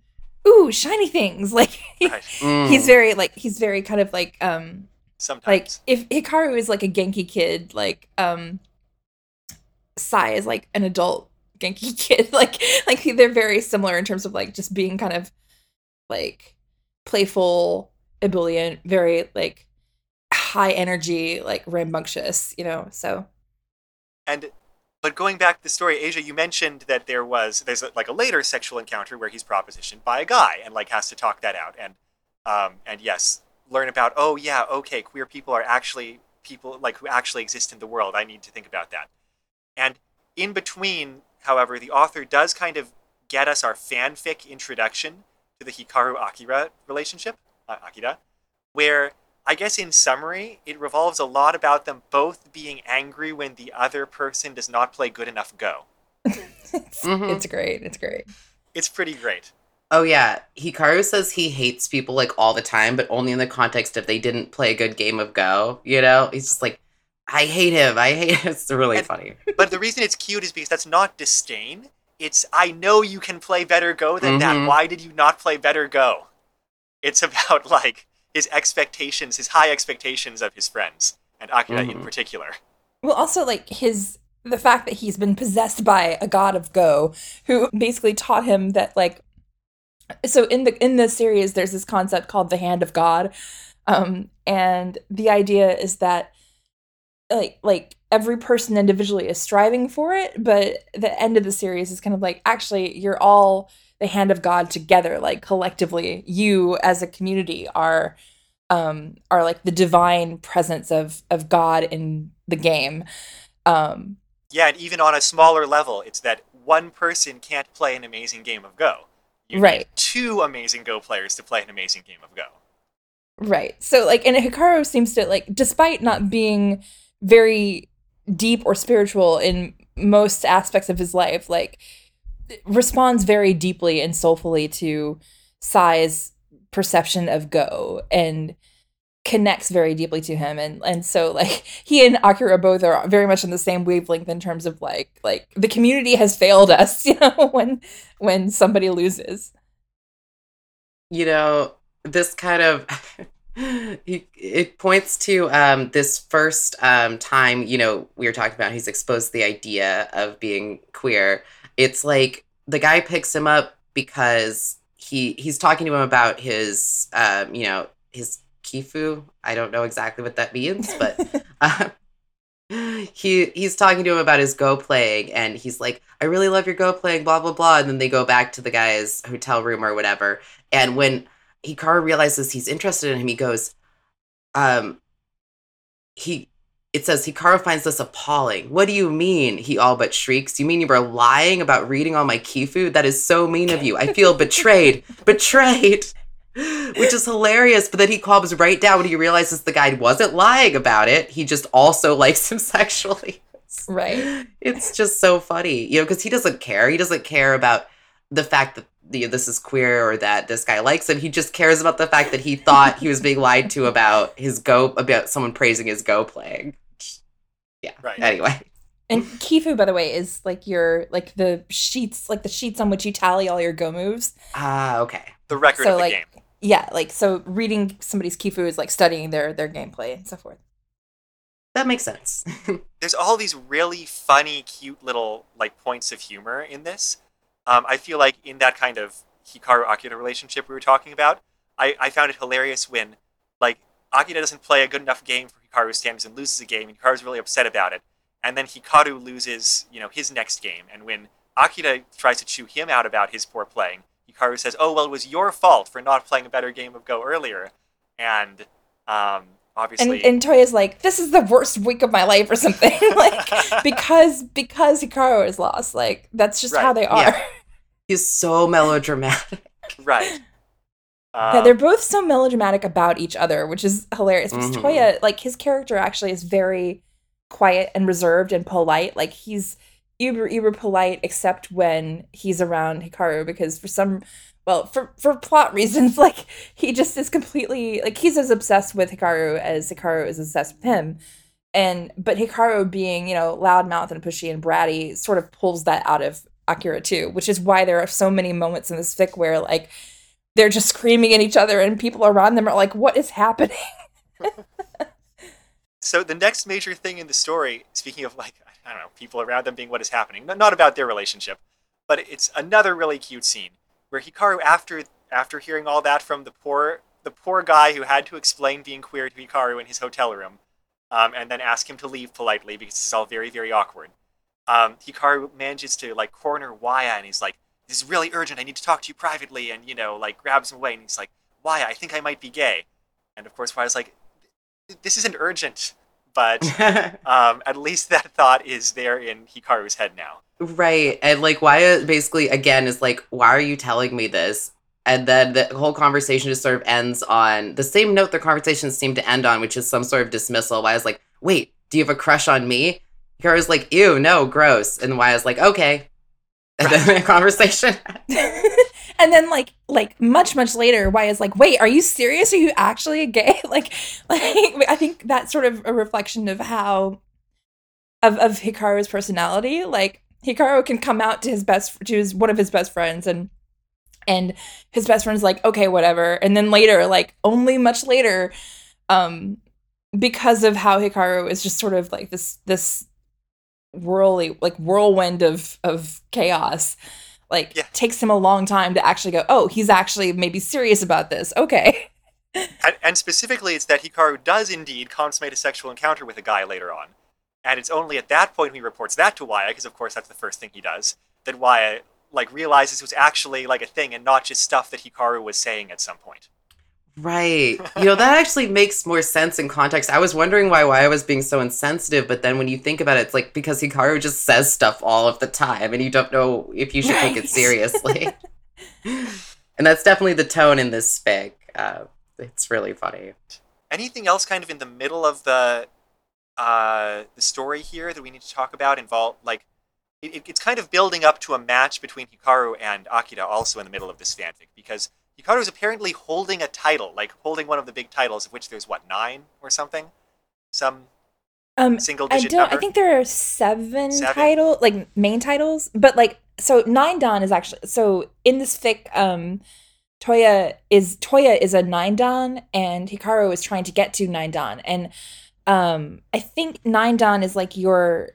ooh shiny things *laughs* like Right. Mm. he's very like he's very kind of like um Sometimes. like if Hikaru is like a Genki kid like um Sai is like an adult Genki *laughs* kid like like they're very similar in terms of like just being kind of like playful ebullient very like high energy like rambunctious you know so And but going back to the story, Asia, you mentioned that there was there's a, like a later sexual encounter where he's propositioned by a guy and like has to talk that out and um and yes, learn about oh yeah okay queer people are actually people like who actually exist in the world. I need to think about that. And in between, however, the author does kind of get us our fanfic introduction to the Hikaru Akira relationship, uh, Akira, where I guess in summary, it revolves a lot about them both being angry when the other person does not play good enough Go. it's, Mhm. it's great it's great It's pretty great. Oh yeah, Hikaru says he hates people like all the time, but only in the context if they didn't play a good game of Go. You know, he's just like, I hate him. I hate. Him. *laughs* It's really And- funny. *laughs* But the reason it's cute is because that's not disdain. It's I know you can play better Go than that. Mhm. Why did you not play better Go? It's about *laughs* like his expectations, his high expectations of his friends, and Akira in Mhm. particular. Well, also like his the fact that he's been possessed by a god of Go, who basically taught him that like. So in the in the series, there's this concept called the Hand of God, um, and the idea is that like like every person individually is striving for it, but the end of the series is kind of like actually you're all the hand of God together, like collectively, you as a community are um are like the divine presence of of God in the game. Um Yeah, and even on a smaller level, it's that one person can't play an amazing game of Go. You need Right. two amazing Go players to play an amazing game of Go. Right. So like and Hikaru seems to like despite not being very deep or spiritual in most aspects of his life, like responds very deeply and soulfully to Sai's perception of Go and connects very deeply to him and and so like he and Akira both are very much on the same wavelength in terms of like like the community has failed us, *laughs* you know, when when somebody loses. you know this kind of *laughs* it points to um this first um time you know we were talking about he's exposed to the idea of being queer it's like the guy picks him up because he he's talking to him about his um you know his kifu. I don't know exactly what that means but *laughs* uh, he he's talking to him about his go playing and he's like i really love your go playing blah blah blah. And then they go back to the guy's hotel room or whatever. And when hikaru realizes he's interested in him he goes um he it says hikaru finds this appalling what do you mean he all but shrieks you mean you were lying about reading all my kifu that is so mean of you i feel *laughs* betrayed betrayed which is hilarious. But then he calms right down when he realizes the guy wasn't lying about it. He just also *laughs* likes him sexually. Right. It's just so funny, you know, because he doesn't care. He doesn't care about the fact that you know, this is queer or that this guy likes him. He just cares about the fact that he thought he was being lied to about his go about someone praising his go playing. Yeah. Right. Anyway. And Kifu, by the way, is like your like the sheets, like the sheets on which you tally all your go moves. Ah, okay. The record So, of the like, game. Yeah, like so reading somebody's Kifu is like studying their their gameplay and so forth. That makes sense. *laughs* There's all these really funny, cute little like points of humor in this. Um, I feel like in that kind of Hikaru Akira relationship we were talking about, I, I found it hilarious when like Akira doesn't play a good enough game for Hikaru's standards and loses a game, and Hikaru's really upset about it. And then Hikaru loses, you know, his next game, and when Akira tries to chew him out about his poor playing, Hikaru says, "Oh well, it was your fault for not playing a better game of Go earlier," and um, And obviously, and and Toya's like, this is the worst week of my life or something. *laughs* like *laughs* because because Hikaru is lost. Like that's just how they are. yeah. He's so melodramatic. right. Yeah, Um, they're both so melodramatic about each other, which is hilarious. Because Mhm. Toya, like his character actually is very quiet and reserved and polite. Like he's uber uber polite except when he's around Hikaru because for some well, for for plot *laughs* reasons, like he just is completely like he's as obsessed with Hikaru as Hikaru is obsessed with him. And but Hikaru being, you know, loudmouth and pushy and bratty sort of pulls that out of Akira too, which is why there are so many moments in this fic where like they're just screaming at each other and people around them are like, what is happening? *laughs* So the next major thing in the story, speaking of like I don't know, people around them being what is happening, not, about their relationship, but it's another really cute scene where Hikaru, after after hearing all that from the poor the poor guy who had to explain being queer to Hikaru in his hotel room, um, and then ask him to leave politely because it's all very very awkward. Um, Hikaru manages to like corner Waya and he's like, "This is really urgent. I need to talk to you privately," and you know like grabs him away and he's like, why? I think I might be gay," and of course Waya's like, "This isn't urgent." But *laughs* um, at least that thought is there in Hikaru's head now. Right. And like Waya basically again is like, why are you telling me this? And then the whole conversation just sort of ends on the same note the conversations seem to end on, which is some sort of dismissal. Waya's like, wait, do you have a crush on me? Hikaru's like, ew, no, gross. And Waya's like, okay. And then *laughs* the conversation. *laughs* and then like like much much later Waya's like wait are you serious? Are you actually gay? *laughs* Like like i think that's sort of a reflection of how of, of hikaru's personality. Like hikaru can come out to his best to his one of his best friends and and his best friend's like okay whatever. And then later like only much later um because of how hikaru is just sort of like this this whirly like whirlwind of of chaos like Yeah. takes him a long time to actually go oh he's actually maybe serious about this *laughs* okay And, and specifically, it's that Hikaru does indeed consummate a sexual encounter with a guy later on. And it's only at that point when he reports that to Waya, because of course that's the first thing he does, that Waya like realizes it was actually like a thing and not just stuff that Hikaru was saying at some point. Right. *laughs* You know, that actually makes more sense in context. I was wondering why Waya was being so insensitive, but then when you think about it, it's like because Hikaru just says stuff all of the time and you don't know if you should take it *laughs* seriously. and that's definitely the tone in this spec. Uh, it's really funny. Anything else kind of in the middle of the uh, the story here that we need to talk about involve like it, it- it's kind of building up to a match between Hikaru and Akira also in the middle of this fanfic because Hikaru is apparently holding a title, like holding one of the big titles, of which there's what nine or something, some um single I digit don't. number. I think there are seven, Seven? title like main titles, but like so nine dan is actually so in this fic. Um, Toya is Toya is a nine dan, and Hikaru is trying to get to nine dan, and um, I think nine dan is like your.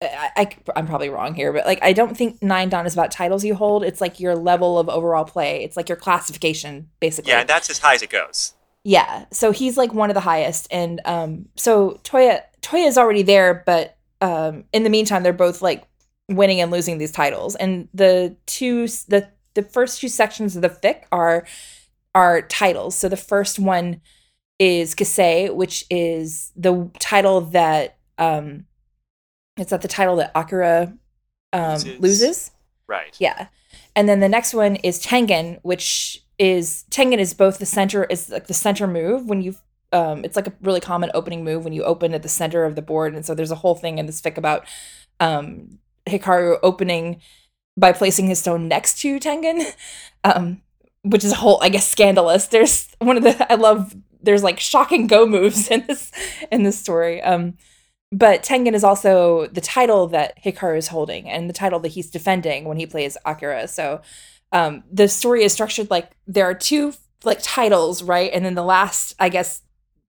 I, I I'm probably wrong here, but like I don't think nine dan is about titles you hold. It's like your level of overall play. It's like your classification, basically. yeah, and that's as high as it goes. Yeah, so he's like one of the highest, and um, so Toya Toya is already there, but um, in the meantime, they're both like winning and losing these titles. And the two the the first two sections of the fic are are titles. So the first one is Kisei, which is the title that um it's at the title that Akira um loses. loses. Right. Yeah. And then the next one is Tengen, which is Tengen is both the center is like the center move when you um it's like a really common opening move when you open at the center of the board and so there's a whole thing in this fic about um Hikaru opening by placing his stone next to Tengen. *laughs* Um which is a whole I guess scandalous. There's one of the I love there's like shocking go moves *laughs* in this in this story. Um but Tengen is also the title that Hikaru is holding and the title that he's defending when he plays Akira. So um, the story is structured like there are two like titles, right? And then the last, I guess,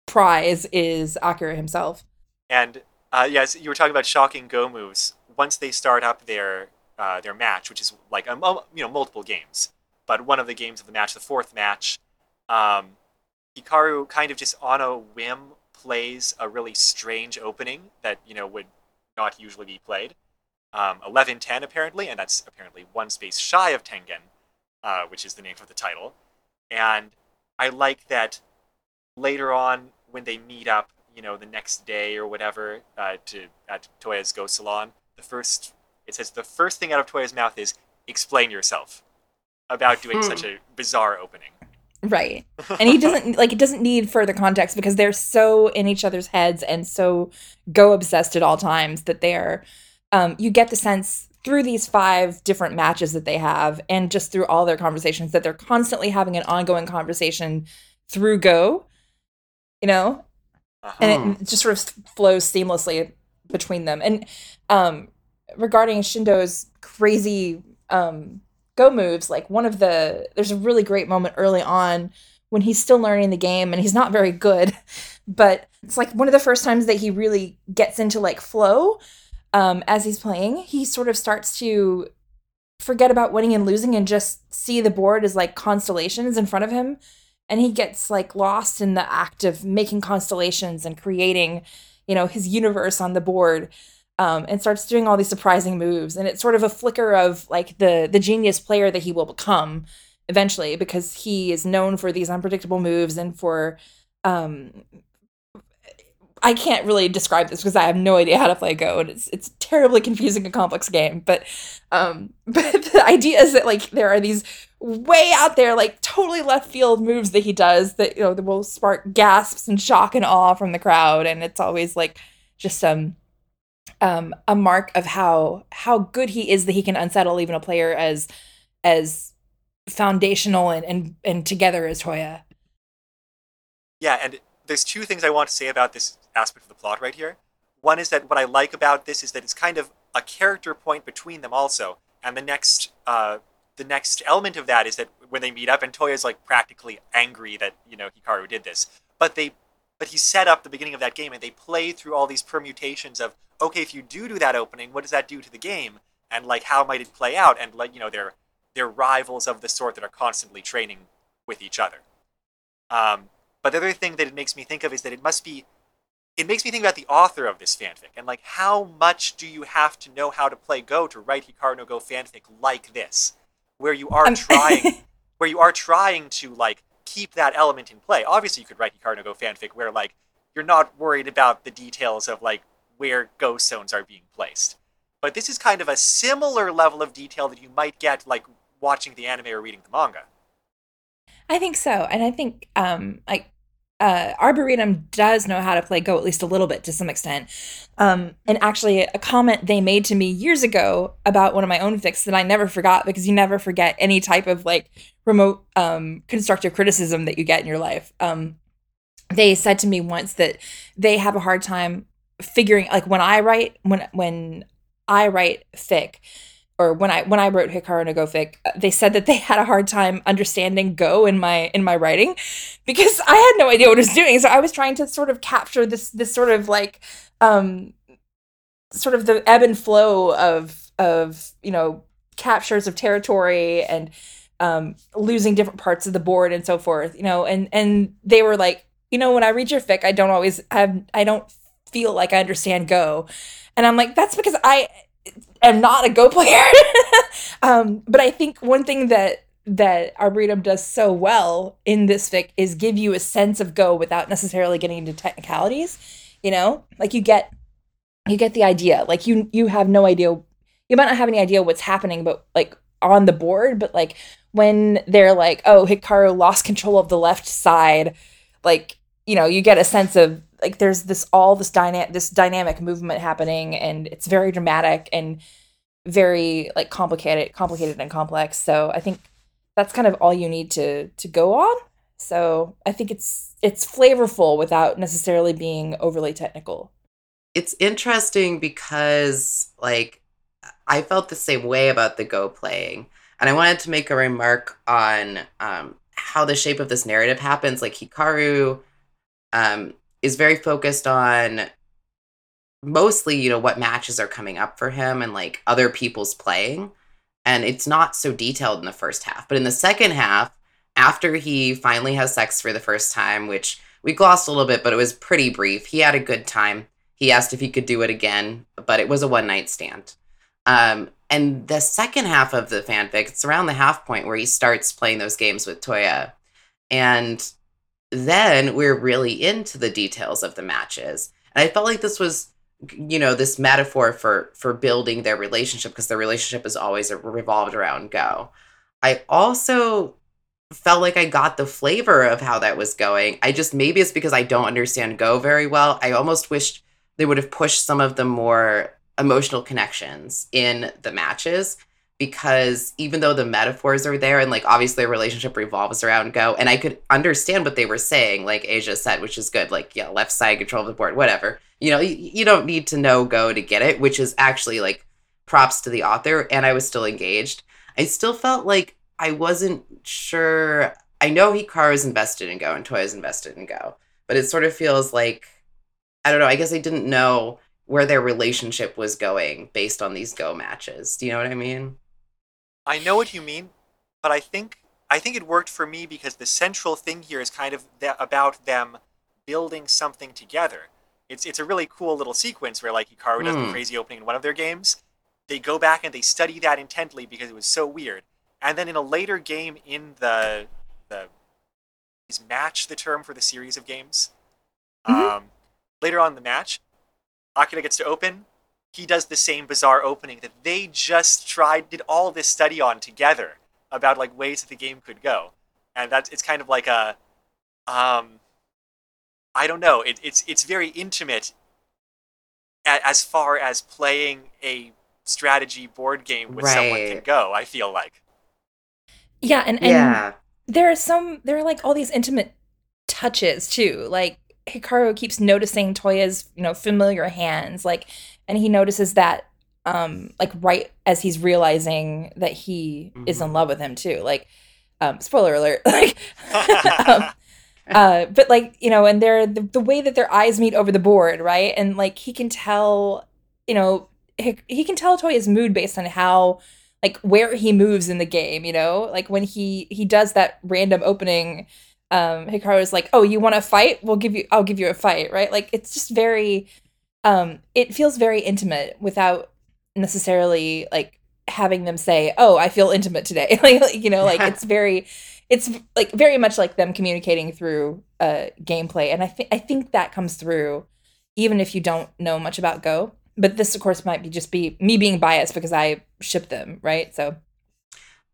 prize is Akira himself. And uh, yes, you were talking about shocking go moves. Once they start up their uh, their match, which is like um, you know multiple games, but one of the games of the match, the fourth match, um, Hikaru kind of just on a whim plays a really strange opening that you know would not usually be played. Um, 1110 apparently, and that's apparently one space shy of Tengen, uh, which is the name of the title. And I like that later on when they meet up, you know, the next day or whatever uh, to at Toya's Go Salon, the first it says the first thing out of Toya's mouth is explain yourself about doing such hmm. a bizarre opening. Right. *laughs* And he doesn't like it doesn't need further context because they're so in each other's heads and so go obsessed at all times that they're um you get the sense through these five different matches that they have and just through all their conversations that they're constantly having an ongoing conversation through go, you know? Uh-huh. And it just sort of flows seamlessly between them. And um regarding Shindo's crazy um go moves like one of the there's a really great moment early on when he's still learning the game and he's not very good *laughs* but it's like one of the first times that he really gets into like flow um, as he's playing he sort of starts to forget about winning and losing and just see the board as like constellations in front of him and he gets like lost in the act of making constellations and creating you know his universe on the board um, and starts doing all these surprising moves. And it's sort of a flicker of like the the genius player that he will become eventually because he is known for these unpredictable moves and for um I can't really describe this because I have no idea how to play Go, and it's it's terribly confusing and complex game. But um, *laughs* but the idea is that like there are these way out there, like totally left field moves that he does that you know that will spark gasps and shock and awe from the crowd, and it's always like just um um, a mark of how how good he is that he can unsettle even a player as as foundational and and, and together as Toya. Yeah, and there's two things I want to say about this aspect of the plot right here. One is that what I like about this is that it's kind of a character point between them also, and the next uh, the next element of that is that when they meet up and Toya's like practically angry that you know Hikaru did this, but they but he set up the beginning of that game and they play through all these permutations of okay if you do do that opening what does that do to the game? And like how might it play out? And like you know they're they're rivals of the sort that are constantly training with each other. Um, but the other thing that it makes me think of is that it must be it makes me think about the author of this fanfic. And like how much do you have to know how to play go to write hikaru no go fanfic like this where you are *laughs* trying where you are trying to like keep that element in play. Obviously, you could write Hikaru no Go fanfic where like you're not worried about the details of like where go stones are being placed. But this is kind of a similar level of detail that you might get like watching the anime or reading the manga. I think so, and I think um like uh, Arboretum does know how to play Go at least a little bit to some extent. Um, and actually, a comment they made to me years ago about one of my own fics that I never forgot because you never forget any type of like remote um, constructive criticism that you get in your life. Um, they said to me once that they have a hard time figuring like when I write when when I write fic or when I when I wrote Hikaru no Go fic, uh, they said that they *laughs* had a hard time understanding Go in my in my writing because I had no idea what I was doing. So I was trying to sort of capture this this sort of like um sort of the ebb and flow of of you know captures of territory and um, losing different parts of the board and so forth, you know, and and they were like, you know, when I read your fic, I don't always have I don't feel like I understand Go. And I'm like, that's because I am not a Go player. *laughs* um, but I think one thing that that Arboretum does so well in this fic is give you a sense of Go without necessarily getting into technicalities. You know, like you get you get the idea. Like you you have no idea. You might not have any idea what's happening, but like on the board, but like when they're like, oh, Hikaru lost control of the left side, like you know, you get a sense of like there's this all this dynamic this dynamic movement happening, and it's very dramatic and very like complicated, complicated and complex. So I think that's kind of all you need to to go on. So I think it's it's flavorful without necessarily being overly technical. It's interesting because like I felt the same way about the Go playing. And I wanted to make a remark on um, how the shape of this narrative happens. Like Hikaru um, is very focused on mostly, you know, what matches are coming up for him and like other people's playing. And it's not so detailed in the first half. But in the second half, after he finally has sex for the first time, which we glossed a little bit, but it was pretty brief, he had a good time. He asked if he could do it again, but it was a one night stand. Um, and the second half of the fanfic, it's around the half point where he starts playing those games with Toya. And then we're really into the details of the matches. And I felt like this was you know this metaphor for for building their relationship because their relationship is always revolved around go. I also felt like i got the flavor of how that was going. I just maybe it's because i don't understand go very well. I almost wished they would have pushed some of the more emotional connections in the matches because even though the metaphors are there and like obviously a relationship revolves around go and i could understand what they were saying like asia said which is good like yeah left side control of the board whatever. You know you, you don't need to know go to get it which is actually like props to the author and i was still engaged. I still felt like i wasn't sure. I know hikaru is invested in go and Toya's invested in go but it sort of feels like i don't know i guess i didn't know where their relationship was going based on these go matches. Do you know what i mean I know what you mean, but I think I think it worked for me because the central thing here is kind of th- about them building something together. It's it's a really cool little sequence where like Hikaru does mm. the hmm. crazy opening in one of their games. They go back and they study that intently because it was so weird. And then in a later game in the the is match the term for the series of games. Mm-hmm. Um, later on in the match, Akira gets to open he does the same bizarre opening that they just tried did all this study on together about like ways that the game could go and that's it's kind of like a um i don't know it, it's it's very intimate as far as playing a strategy board game with right. someone can go i feel like yeah and, and yeah. there are some there are like all these intimate touches too like Hikaru keeps noticing Toya's, you know, familiar hands. Like and he notices that um like right as he's realizing that he mm-hmm. is in love with him too like um spoiler alert *laughs* like *laughs* um, uh but like you know and they're the, the way that their eyes meet over the board right? And like he can tell you know he, he can tell toya's mood based on how like where he moves in the game you know? Like when he he does that random opening um hikaru is like oh you want to fight? We'll give you i'll give you a fight right? Like it's just very um it feels very intimate without necessarily like having them say oh i feel intimate today. *laughs* Like you know like *laughs* it's very it's like very much like them communicating through uh gameplay. And i think i think that comes through even if you don't know much about go. But this of course might be just be me being biased because i ship them right? So.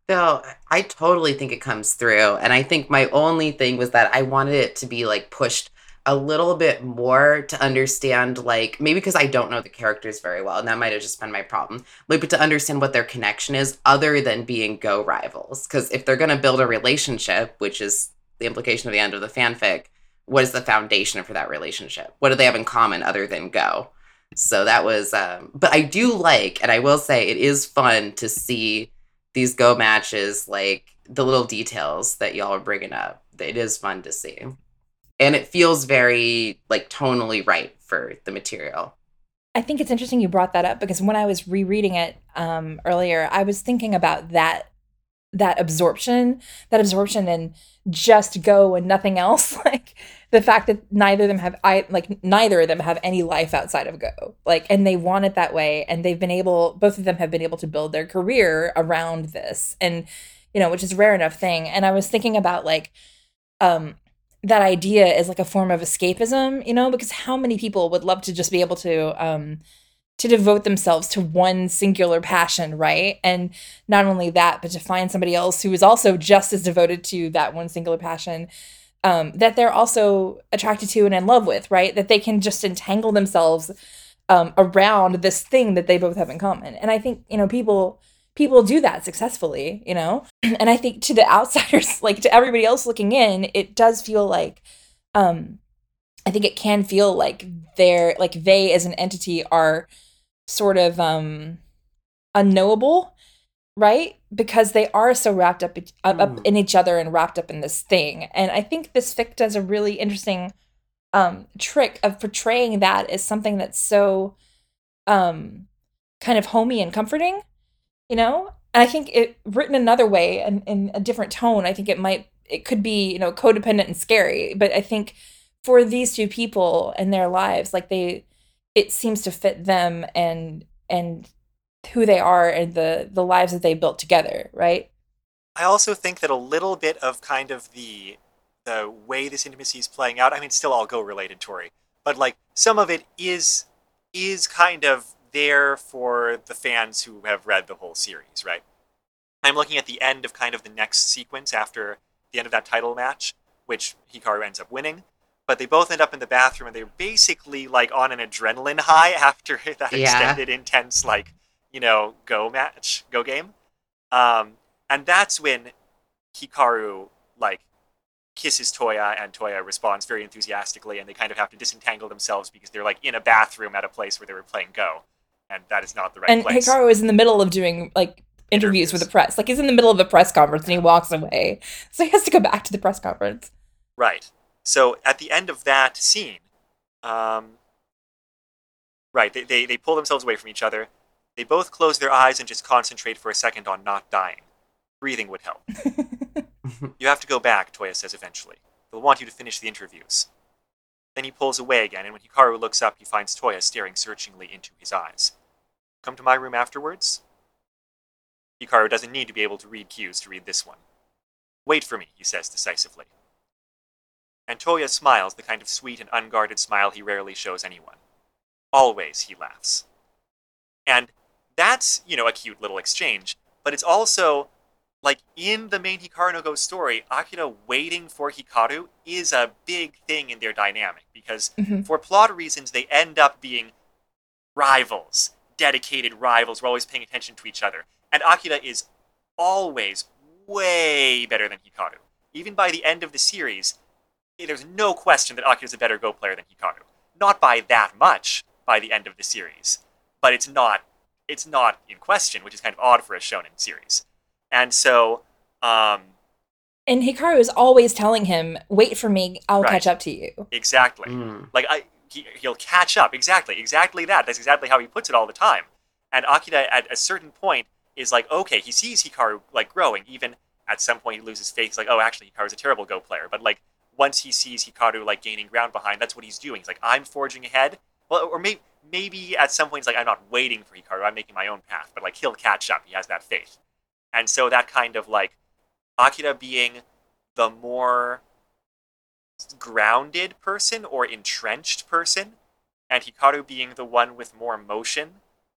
No, I totally think it comes through. And I think my only thing was that I wanted it to be like pushed a little bit more to understand like maybe because I don't know the characters very well and that might have just been my problem like but to understand what their connection is other than being go rivals. Because if they're going to build a relationship which is the implication of the end of the fanfic what is the foundation for that relationship? What do they have in common other than go? So that was um but I do like and I will say it is fun to see these go matches like the little details that y'all are bringing up. It is fun to see and it feels very like tonally right for the material. I think it's interesting you brought that up because when I was rereading it um, earlier, I was thinking about that that absorption, that absorption and just go and nothing else. *laughs* Like the fact that neither of them have I like neither of them have any life outside of Go. Like and they want it that way and they've been able both of them have been able to build their career around this. And you know, which is rare enough thing. And I was thinking about like um that idea is like a form of escapism, you know, because how many people would love to just be able to um to devote themselves to one singular passion, right? And not only that, but to find somebody else who is also just as devoted to that one singular passion um, that they're also attracted to and in love with, right? That they can just entangle themselves um, around this thing that they both have in common. And I think, you know, people people do that successfully, you know? *clears throat* And I think to the outsiders, *laughs* like to everybody else looking in, it does feel like um I think it can feel like they're like they as an entity are sort of um unknowable, right? Because they are so wrapped up up, up Mm. in each other and wrapped up in this thing. And I think this fic does a really interesting um trick of portraying that as something that's so um kind of homey and comforting you know and i think it written another way and in a different tone i think it might it could be you know codependent and scary but i think for these two people and their lives like they it seems to fit them and and who they are and the the lives that they built together right I also think that a little bit of kind of the the way this intimacy is playing out. I mean, still all go related, Tori, but like some of it is is kind of there for the fans who have read the whole series, right? I'm looking at the end of kind of the next sequence after the end of that title match, which Hikaru ends up winning. But they both end up in the bathroom and they're basically like on an adrenaline high *laughs* after that Yeah. extended, intense, like, you know, go match, go game. Um, and that's when Hikaru like kisses Toya and Toya responds very enthusiastically and they kind of have to disentangle themselves because they're like in a bathroom at a place where they were playing Go. And that is not the right and place. hikaru is in the middle of doing like interviews with the press like he's in the middle of a press conference and he walks away so he has to go back to the press conference Right. So at the end of that scene, um, right, they, they, they pull themselves away from each other. They both close their eyes and just concentrate for a second on not dying. Breathing would help. *laughs* *laughs* You have to go back, Toya says eventually. They'll want you to finish the interviews. Then he pulls away again, and when Hikaru looks up, he finds Toya staring searchingly into his eyes. Come to my room afterwards? Hikaru doesn't need to be able to read cues to read this one. Wait for me, he says decisively. And Toya smiles the kind of sweet and unguarded smile he rarely shows anyone. Always, he laughs. And that's, you know, a cute little exchange, but it's also like in the main Hikaru no Go story, Akira waiting for Hikaru is a big thing in their dynamic because Mhm. for plot reasons they end up being rivals, dedicated rivals. We're always paying attention to each other. And Akira is always way better than Hikaru. Even by the end of the series, there's no question that Akira's a better Go player than Hikaru. Not by that much by the end of the series, but it's not it's not in question, which is kind of odd for a shonen series. And so, um, and hikaru is always telling him wait for me i'll Right. catch up to you exactly. Mm. Like I, he, he'll catch up. Exactly, exactly that. That's exactly how he puts it all the time. And Akira, at a certain point, is like, okay, he sees Hikaru like growing. Even at some point, he loses faith. He's like, oh, actually, Hikaru's a terrible Go player. But like, once he sees Hikaru like gaining ground behind, that's what he's doing. He's like, I'm forging ahead. Well, or maybe maybe at some point he's like, I'm not waiting for Hikaru. I'm making my own path. But like, he'll catch up. He has that faith. And so that kind of like Akira being the more grounded person or entrenched person, and Hikaru being the one with more motion,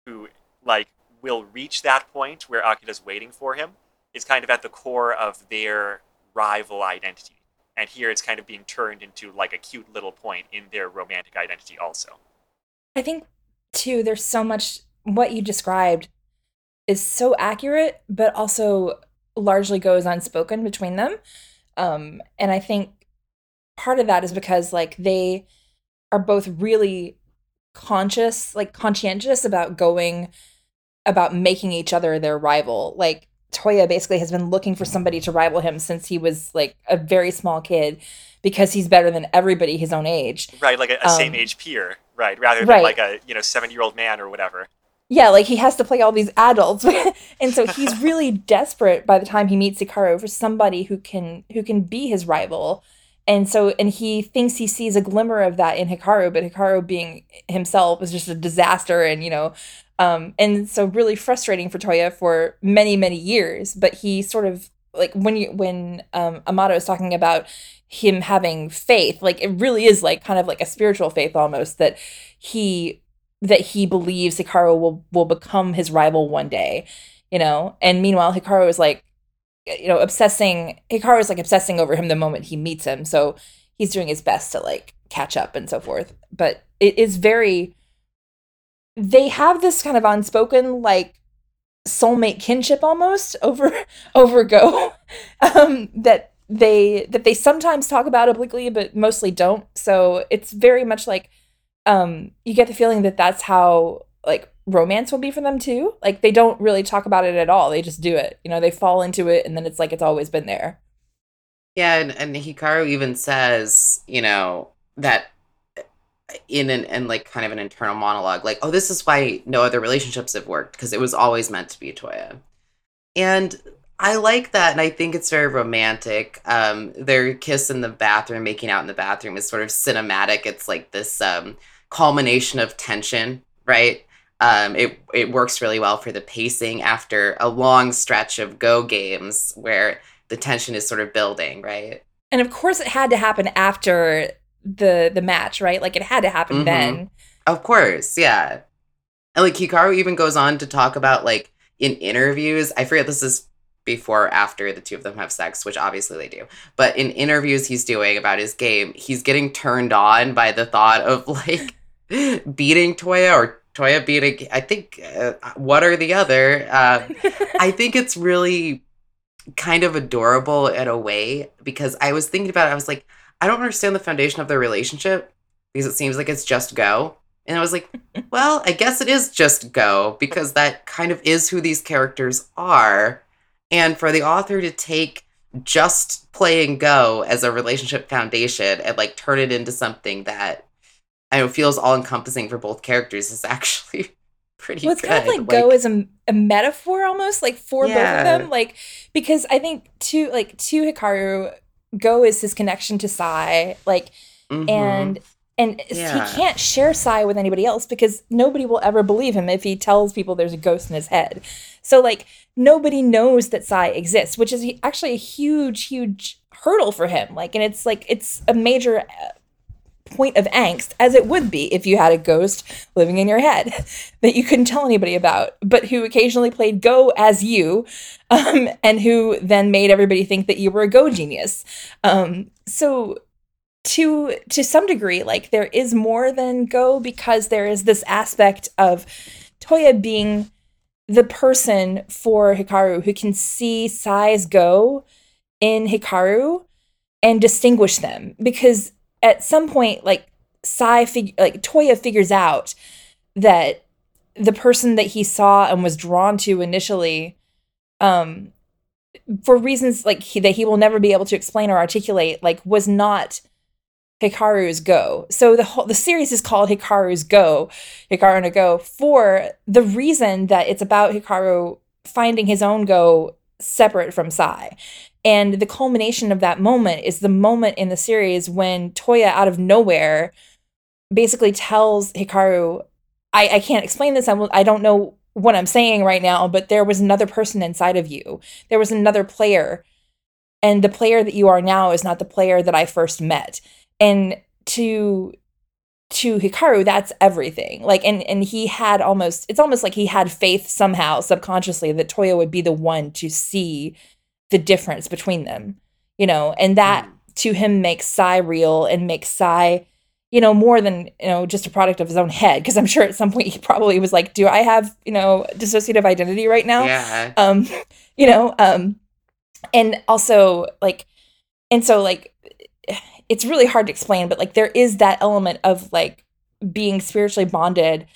who like will reach that point where Akira's waiting for him, is kind of at the core of their rival identity. And here it's kind of being turned into like a cute little point in their romantic identity also. I think too there's so much what you described is so accurate but also largely goes unspoken between them. Um and I think part of that is because like they are both really conscious, like conscientious about going about making each other their rival. Like Toya basically has been looking for somebody to rival him since he was like a very small kid because he's better than everybody his own age. Right, like a, a Um, same age peer, right, rather than right. like a you know seventy year old man or whatever. Yeah, like he has to play all these adults, *laughs* and so he's *laughs* really desperate by the time he meets Hikaru for somebody who can who can be his rival. And so, and he thinks he sees a glimmer of that in Hikaru, but Hikaru being himself is just a disaster, and you know, um, and so really frustrating for Toya for many many years. But he sort of like when you when um, Amato is talking about him having faith, like it really is like kind of like a spiritual faith almost that he that he believes Hikaru will will become his rival one day, you know. And meanwhile, Hikaru is like, you know, obsessing. Hikaru is like obsessing over him the moment he meets him. So he's doing his best to like catch up and so forth. But it is very. They have this kind of unspoken like soulmate kinship almost *laughs* over over Go *laughs* um, that they that they sometimes talk about obliquely but mostly don't. So it's very much like um you get the feeling that that's how like romance will be for them too. Like they don't really talk about it at all. They just do it. You know they fall into it and then it's like it's always been there. Yeah and, and hikaru even says you know that uh, in an and like kind of an internal monologue like oh this is why no other relationships have worked because it was always meant to be toya. And I like that, and I think it's very romantic. Um, their kiss in the bathroom, making out in the bathroom, is sort of cinematic. It's like this um, culmination of tension, right? Um, it it works really well for the pacing after a long stretch of go games where the tension is sort of building, right? And of course, it had to happen after the the match, right? Like it had to happen mm-hmm. then. Of course, yeah. And like Hikaru even goes on to talk about like in interviews. I forget this is before after the two of them have sex, which obviously they do. But in interviews he's doing about his game, he's getting turned on by the thought of *laughs* like beating Toya or Toya beating. I think uh, what are the other? Uh, I think it's really kind of adorable in a way because I was thinking about it. I was like, I don't understand the foundation of their relationship because it seems like it's just go. And I was like, well, I guess it is just go because that kind of is who these characters are and for the author to take just play and Go as a relationship foundation and like turn it into something that I know feels all encompassing for both characters is *laughs* actually pretty. Well, it's good. kind of like, like, Go as a, a metaphor almost, like for yeah. both of them, like because I think to like to Hikaru, Go is his connection to Sai, like, mm-hmm. and and yeah. he can't share Sai with anybody else because nobody will ever believe him if he tells people there's a ghost in his head. So like nobody knows that Sai exists, which is actually a huge, huge hurdle for him. Like, and it's like it's a major uh, point of angst, as it would be if you had a ghost living in your head *laughs* that you couldn't tell anybody about, but who occasionally played Go as you, *laughs* um, and who then made everybody think that you were a Go genius. Um, so to to some degree like there is more than go because there is this aspect of toya being the person for hikaru who can see Sai's go in hikaru and distinguish them. Because at some point like sai fig- like toya figures out that the person that he saw and was drawn to initially um for reasons like he, that he will never be able to explain or articulate like was not Hikaru's Go. So the whole the series is called Hikaru's Go, Hikaru no Go, for the reason that it's about Hikaru finding his own Go separate from Sai. And the culmination of that moment is the moment in the series when Toya out of nowhere basically tells Hikaru, I, I can't explain this. I, will, I don't know what I'm saying right now, but there was another person inside of you. There was another player. And the player that you are now is not the player that I first met and to to Hikaru, that's everything. Like, and and he had almost it's almost like he had faith somehow subconsciously that Toya would be the one to see the difference between them, you know, and that mm. to him makes Sai real and makes Sai, you know, more than you know just a product of his own head. Because I'm sure at some point he probably was like, "Do I have you know dissociative identity right now?" Yeah. Um, *laughs* you know, um, and also like, and so like it's really hard to explain, but like there is that element of like being spiritually bonded,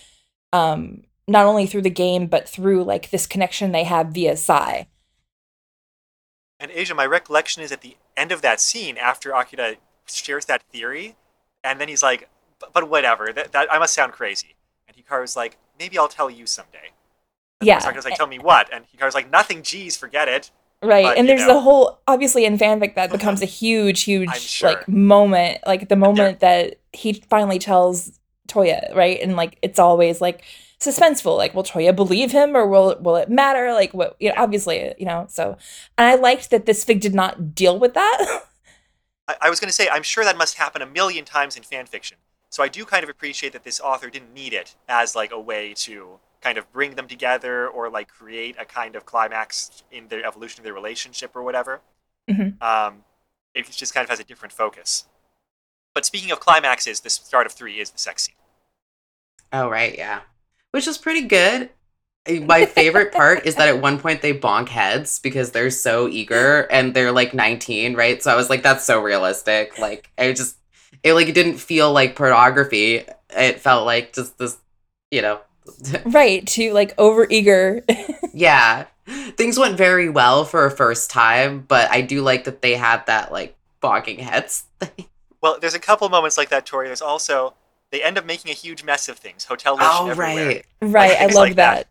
um, not only through the game, but through like this connection they have via Sai. And Asia, my recollection is at the end of that scene, after Akira shares that theory, and then he's like, but whatever, that, that I must sound crazy. And Hikaru's like, maybe I'll tell you someday. And Yeah. Murasaka's like, tell me what? And Hikaru's like, nothing, geez, forget it. Right. But, and there's know. the whole obviously in fanfic that uh-huh. becomes a huge, huge sure. like moment. Like the moment that he finally tells Toya, right? And like it's always like suspenseful. Like, will Toya believe him or will will it matter? Like what you know, obviously, you know, so and I liked that this fic did not deal with that. I, I was going to say, I'm sure that must happen a million times in fan fiction. So I do kind of appreciate that this author didn't need it as like a way to kind of bring them together or like create a kind of climax in their evolution of their relationship or whatever. Mhm. Um, it just kind of has a different focus. But speaking of climaxes, the start of three is the sex scene. Oh right, yeah. Which is pretty good. Uh, My favorite part is that at one point they bonk heads because they're so eager and they're like 19, right? So I was like, that's so realistic. Like I just it like it didn't feel like pornography. It felt like just this, you know. Right, to like over eager *laughs* yeah. Things went very well for a first time, but I do like that they had that like bonking heads *laughs* thing. Well, there's a couple moments like that, Tori. There's also they end up making a huge mess of things. Hotel lotion Oh everywhere. right. right. I love like that.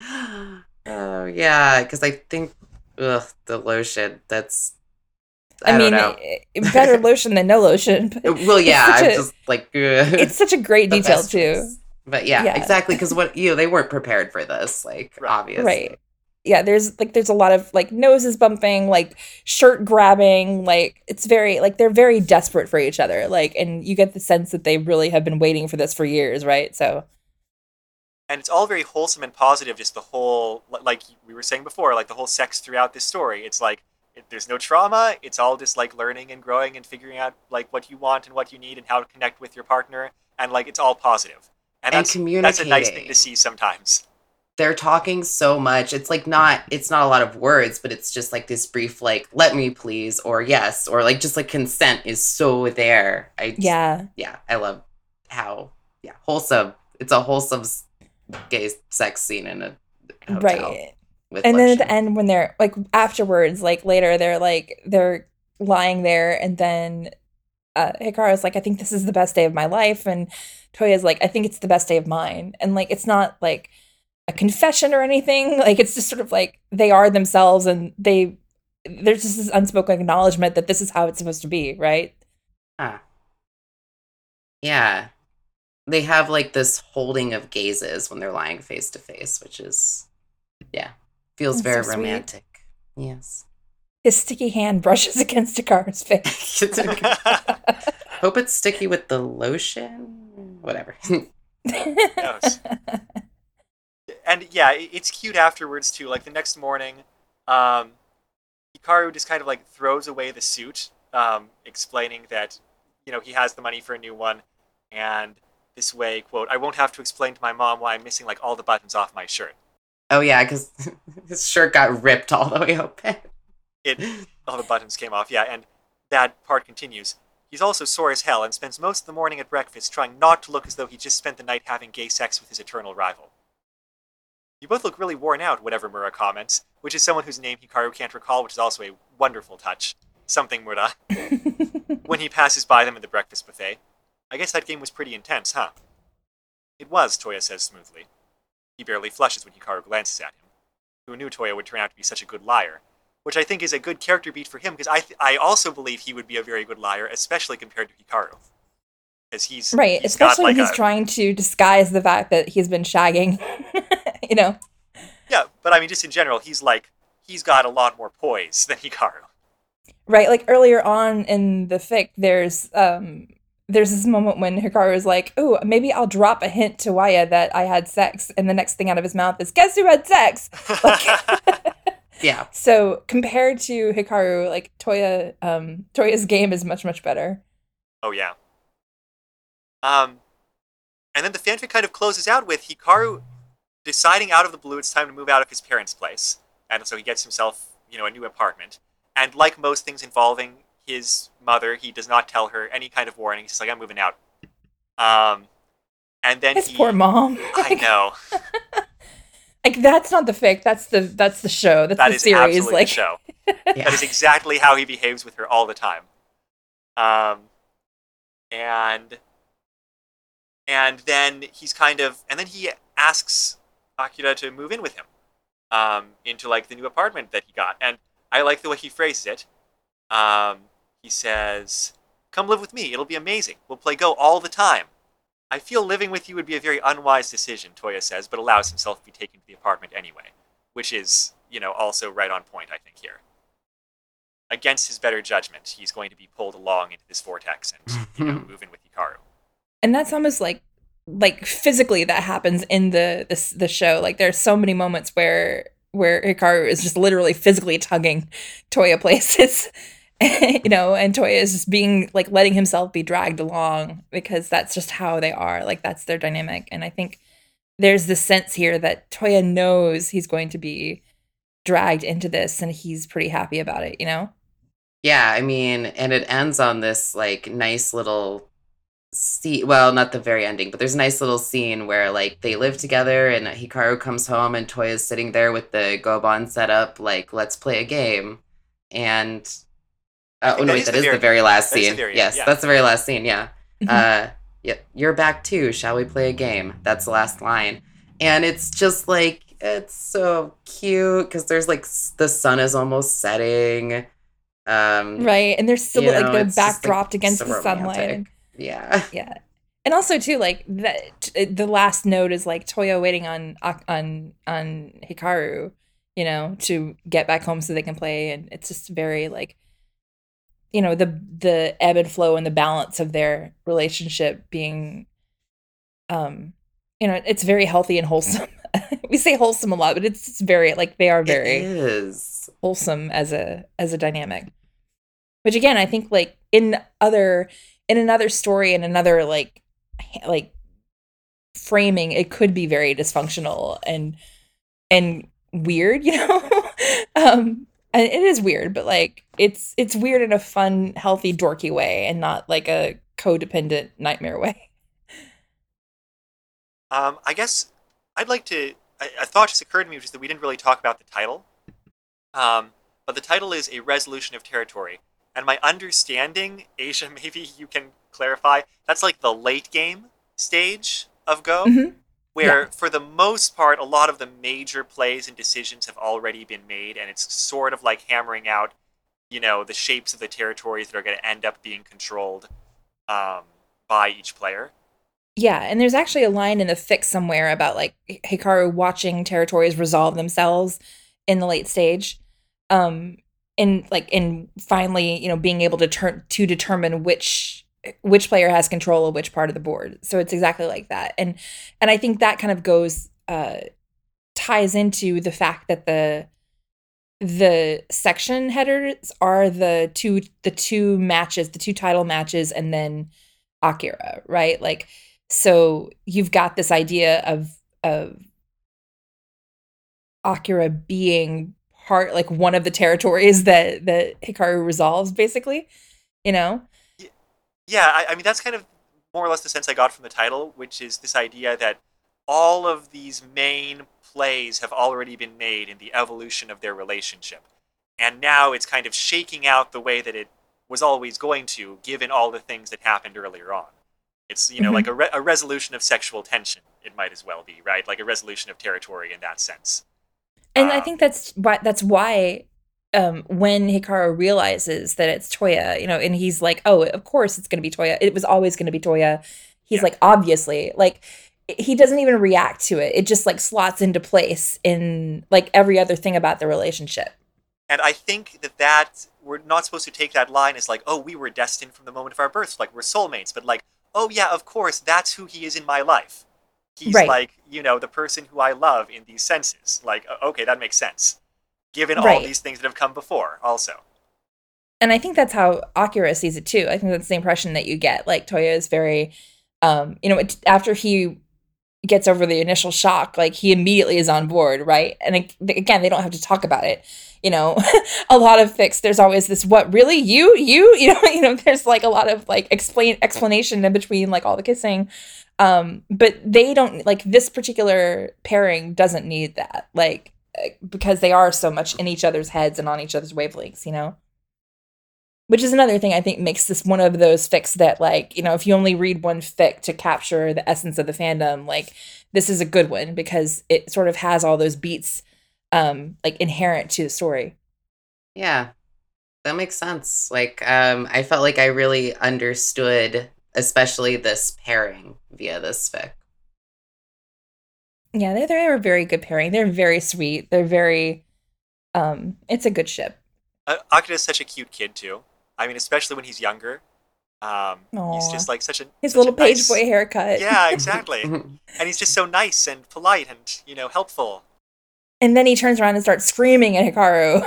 that. *gasps* Oh yeah, because I think ugh, the lotion. That's I, I, don't mean, know. eh, better lotion than no lotion. But Well, yeah, I'm a- just like ugh. *laughs* it's such a great The detail too. choice. But yeah, Yeah. exactly because what you know they weren't prepared for this. Like Right. obviously, Right. Yeah, there's like there's a lot of like noses bumping, like shirt grabbing, like it's very like they're very desperate for each other. Like and you get the sense that they really have been waiting for this for years, right? So and it's all very wholesome and positive. Just the whole, like we were saying before, like the whole sex throughout this story. It's like it, there's no trauma. It's all just like learning and growing and figuring out like what you want and what you need and how to connect with your partner. And like it's all positive. And And that's that's a nice thing to see sometimes. they're talking so much. It's like not. It's not a lot of words, but it's just like this brief, like "let me please" or "yes" or like just like consent is so there. I just- yeah. yeah, I love how yeah wholesome. It's a wholesome gay sex scene in a hotel Right. with And then at the end when they're like afterwards, like later they're like they're lying there and then uh Hikaru's like, I think this is the best day of my life and Toya's like, I think it's the best day of mine. And like it's not like a confession or anything. *laughs* Like it's just sort of like they are themselves and they there's just this unspoken acknowledgement that this is how it's supposed to be, right? Ah. Yeah. They have like this holding of gazes when they're lying face to face, which is, yeah, feels That's very so romantic. Yes. His sticky hand brushes *laughs* against Hikaru's face. *laughs* *laughs* Hope it's sticky with the lotion. Whatever. and yeah, it's cute afterwards too. Like the next morning, um, Hikaru just kind of like throws away the suit, um, explaining that you know he has the money for a new one, and this way, quote, I won't have to explain to my mom why I'm missing like all the buttons off my shirt. oh yeah, because his shirt got ripped all the way open. It all the buttons came off, yeah, and that part continues. He's also sore as hell and spends most of the morning at breakfast trying not to look as though he just spent the night having gay sex with his eternal rival. You both look really worn out, whatever Mura comments, which is someone whose name Hikaru can't recall, which is also a wonderful touch. Something Mura. *laughs* when he passes by them at the breakfast buffet. I guess that game was pretty intense, huh? It was, Toya says smoothly. He barely flushes when Hikaru glances at him. Who knew Toya would turn out to be such a good liar? Which I think is a good character beat for him, because I, th- I also believe he would be a very good liar, especially compared to Hikaru. Because he's right, he's especially when he's a- trying to disguise the fact that he's been shagging. *laughs* you know. Yeah, but I mean, just in general, he's like he's got a lot more poise than Hikaru. Right, like earlier on in the fic, there's um there's this moment when Hikaru is like, "Oh, maybe I'll drop a hint to Waya that I had sex," and the next thing out of his mouth is, "Guess who had sex?" *laughs* *laughs* Yeah. So compared to Hikaru, like Toya, um, Toya's game is much much better. Oh yeah. Um, and then the fanfic kind of closes out with Hikaru deciding out of the blue it's time to move out of his parents' place, and so he gets himself, you know, a new apartment. And like most things involving his mother, he does not tell her any kind of warning. He's like, "I'm moving out." Um, and then His he, poor mom. I *laughs* know *laughs* like that's not the fic. That's the that's the show. That's that the is series. absolutely Like the show. *laughs* Yeah. That is exactly how he behaves with her all the time. Um, and and then he's kind of and then he asks Akira to move in with him um, into like the new apartment that he got. And I like the way he phrases it. Um, he says, Come live with me. It'll be amazing. We'll play Go all the time. I feel living with you would be a very unwise decision, Toya says, but allows himself to be taken to the apartment anyway, which is, you know, also right on point, I think, here. Against his better judgment, he's going to be pulled along into this vortex and, you know, *laughs* move in with Hikaru. And that's almost like like physically that happens in the the, the show. Like there's so many moments where where Hikaru is just literally physically tugging Toya places. *laughs* *laughs* you know, and Toya is just being like letting himself be dragged along because that's just how they are. Like that's their dynamic. And I think there's this sense here that Toya knows he's going to be dragged into this and he's pretty happy about it, you know? Yeah, I mean, and it ends on this like nice little see well not the very ending but there's a nice little scene where like they live together and hikaru comes home and toya's sitting there with the goban set up like let's play a game and uh, oh no wait that is the very last scene very yes yeah. that's the very last scene yeah mm-hmm. uh yeah you're back too shall we play a game that's the last line and it's just like it's so cute because there's like the sun is almost setting um right and they're still like know, the backdrop like, against so the sunlight yeah. *laughs* Yeah. And also too, like that the last note is like Toya waiting on on on Hikaru, you know, to get back home so they can play, and it's just very like, you know, the the ebb and flow and the balance of their relationship being, um, you know, it's very healthy and wholesome. *laughs* we say wholesome a lot, but it's, it's very like they are very wholesome as a as a dynamic. Which again, I think like in other in another story in another like like framing it could be very dysfunctional and and weird *laughs* you know um it is weird but like it's it's weird in a fun healthy dorky way and not like a codependent nightmare way. Um i guess i'd like to I, a thought just occurred to me which is that we didn't really talk about the title. Um but the title is a resolution of territory. And my understanding, *laughs* Asia, maybe you can clarify, that's like the late game stage of Go, mm-hmm. Where yeah. for the most part, a lot of the major plays and decisions have already been made, and it's sort of like hammering out, you know, the shapes of the territories that are going to end up being controlled um, by each player. Yeah, and there's actually a line in the fics somewhere about like Hikaru watching territories resolve themselves in the late stage. Um, in like in finally you know being able to turn to determine which which player has control of which part of the board. So it's exactly like that. And and i think that kind of goes uh ties into the fact that the the section headers are the two the two matches the two title matches and then akira right? Like so you've got this idea of of akira being part like one of the territories *laughs* that that Hikaru resolves basically you know yeah I, I, mean that's kind of more or less the sense I got from the title which is this idea that all of these main plays have already been made in the evolution of their relationship. And now it's kind of shaking out the way that it was always going to given all the things that happened earlier on. It's you know mm-hmm. like a, re- a resolution of sexual tension it might as well be right? Like a resolution of territory in that sense. And I think that's why that's why um, when Hikaru realizes that it's Toya, you know, and he's like, "Oh, of course it's going to be Toya. It was always going to be Toya." He's yeah. like, "Obviously." Like he doesn't even react to it. It just like slots into place in like every other thing about the relationship. And I think that that we're not supposed to take that line as like, "Oh, we were destined from the moment of our birth, like we're soulmates," but like, "Oh yeah, of course, that's who he is in my life." he's right. like you know the person who I love in these senses. Like okay, that makes sense, given right. all these things that have come before. Also, and I think that's how Akira sees it too. I think that's the impression that you get. Like Toya is very, um, you know, it, after he gets over the initial shock, like he immediately is on board, right? And it, again, they don't have to talk about it. You know, *laughs* a lot of fics. There's always this, what really you, you, *laughs* you know, you know. There's like a lot of like explain explanation in between like all the kissing, um, but they don't like this particular pairing doesn't need that, like because they are so much in each other's heads and on each other's wavelengths, you know. which is another thing I think makes this one of those fics that like you know if you only read one fic to capture the essence of the fandom, like this is a good one because it sort of has all those beats um like inherent to the story. Yeah. That makes sense. Like um I felt like I really understood especially this pairing via this fic. Yeah, they're they're a very good pairing. They're very sweet. They're very um it's a good ship. Uh, Akira is such a cute kid too. I mean, especially when he's younger. Um, he's just like such a His such a little page nice- boy haircut. Yeah, *laughs* exactly. *laughs* and he's just so nice and polite and you know helpful. And then he turns around and starts screaming at Hikaru.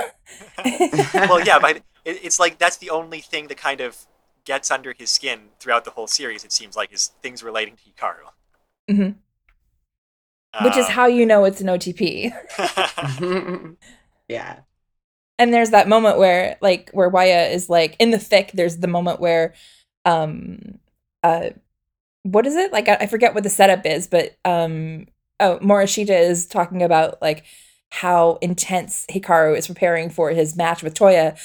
*laughs* well, yeah, but it, it's like that's the only thing that kind of gets under his skin throughout the whole series. It seems like is things relating to Hikaru. Mhm. Which is Um, how you know it's an OTP. *laughs* yeah. and there's that moment where like where Waya is like in the fic there's the moment where um uh what is it like I, I forget what the setup is but um oh Morishita is talking about like how intense Hikaru is preparing for his match with Toya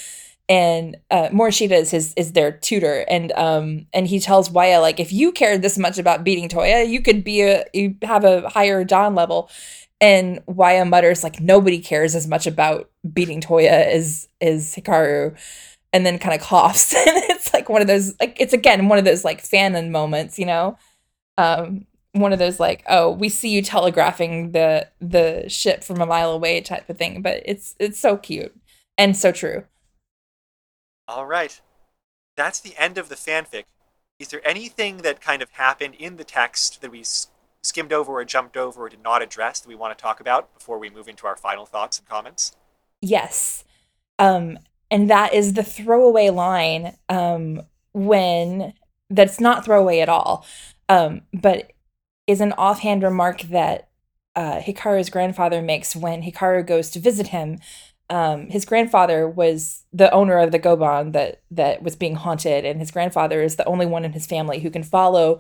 and uh Morishita is his is their tutor. And um and he tells Waya like if you cared this much about beating Toya you could be a you have a higher dan level. And Waya mutters like nobody cares as much about beating Toya as is Hikaru, and then kind of coughs, *laughs* and it's like one of those like it's again one of those like fanon moments, you know, um, one of those like oh we see you telegraphing the the ship from a mile away type of thing, but it's it's so cute and so true. All right, that's the end of the fanfic. Is there anything that kind of happened in the text that we skimmed over or jumped over or did not address that we want to talk about before we move into our final thoughts and comments? Yes. Um, and that is the throwaway line um, when that's not throwaway at all, um, but is an offhand remark that uh, Hikaru's grandfather makes when Hikaru goes to visit him. Um, his grandfather was the owner of the Goban that that was being haunted, and his grandfather is the only one in his family who can follow,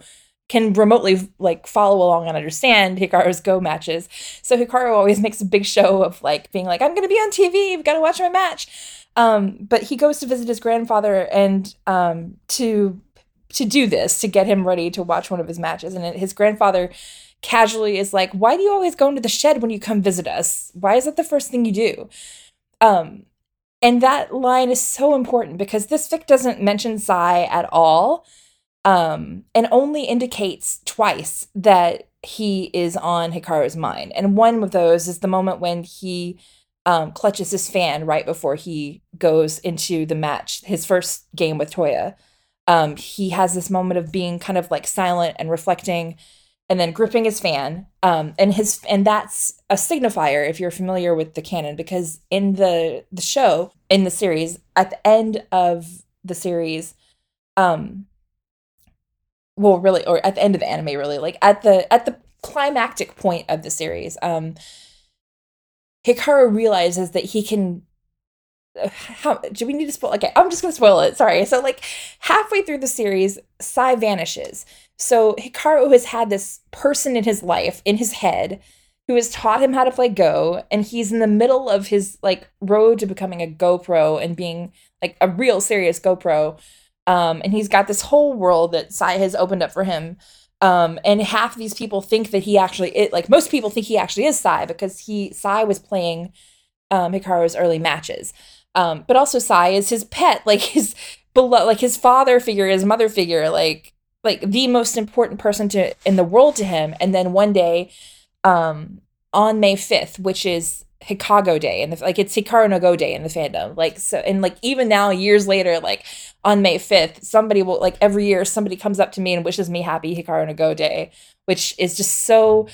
can remotely like follow along and understand Hikaru's Go matches. So Hikaru always *laughs* makes a big show of like being like, I'm gonna be on TV, you've gotta watch my match. Um, but he goes to visit his grandfather and um, to to do this to get him ready to watch one of his matches. And his grandfather casually is like, "Why do you always go into the shed when you come visit us? Why is that the first thing you do?" Um, and that line is so important because this fic doesn't mention Sai at all, um, and only indicates twice that he is on Hikaru's mind. And one of those is the moment when he um, clutches his fan right before he goes into the match, his first game with Toya. Um, he has this moment of being kind of like silent and reflecting and then gripping his fan um, and his and that's a signifier if you're familiar with the canon because in the the show in the series at the end of the series um well really or at the end of the anime really like at the at the climactic point of the series um hikaru realizes that he can how do we need to spoil okay i'm just gonna spoil it sorry so like halfway through the series sai vanishes so hikaru has had this person in his life in his head who has taught him how to play go and he's in the middle of his like road to becoming a Go pro and being like a real serious Go pro um, and he's got this whole world that Sai has opened up for him. Um, and half of these people think that he actually, it, like most people think he actually is Sai because he Sai was playing um, Hikaru's early matches. Um, but also Sai is his pet, like his below, like his father figure, his mother figure, like like the most important person to in the world to him. And then one day, um, on May fifth, which is Hikago Day, and like it's Hikaru no Go Day in the fandom. Like so, and like even now, years later, like on May fifth, somebody will like every year somebody comes up to me and wishes me happy Hikaru no Go Day, which is just so.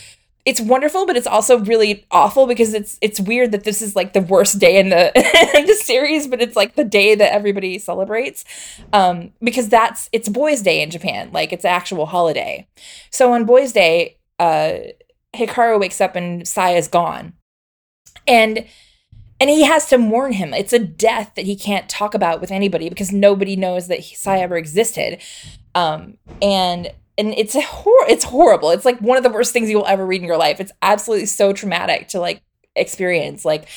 It's wonderful, but it's also really awful because it's it's weird that this is like the worst day in the *laughs* in the series, but it's like the day that everybody celebrates, um, because that's it's Boys' Day in Japan, like it's actual holiday. So on Boys' Day, uh, Hikaru wakes up and Sai is gone and and he has to mourn him. It's a death that he can't talk about with anybody because nobody knows that Sai ever existed. Um, and and it's a hor- it's horrible. It's like one of the worst things you will ever read in your life. It's absolutely so traumatic to like experience. Like,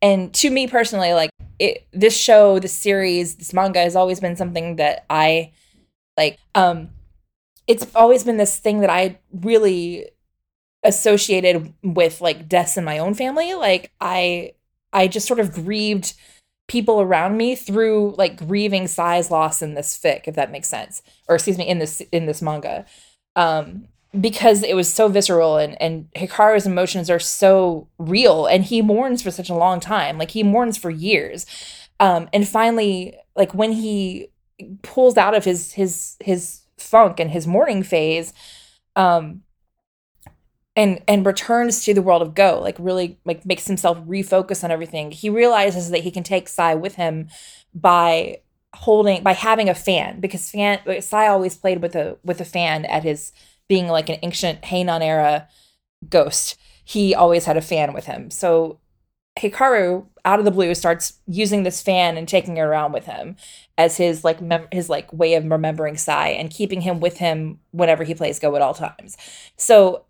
and to me personally, like it this show, this series, this manga has always been something that I like. Um, it's always been this thing that I really associated with like deaths in my own family. Like I I just sort of grieved people around me through like grieving Sai's loss in this fic, if that makes sense. Or excuse me, in this in this manga. Um because it was so visceral and and Hikaru's emotions are so real and he mourns for such a long time. Like he mourns for years. Um and finally like when he pulls out of his his his funk and his mourning phase um and and returns to the world of go like really like makes himself refocus on everything. He realizes that he can take sai with him by holding by having a fan because fan sai always played with a with a fan at his being like an ancient Heian era ghost. He always had a fan with him. So hikaru out of the blue starts using this fan and taking it around with him as his like mem- his like way of remembering sai and keeping him with him whenever he plays go at all times. So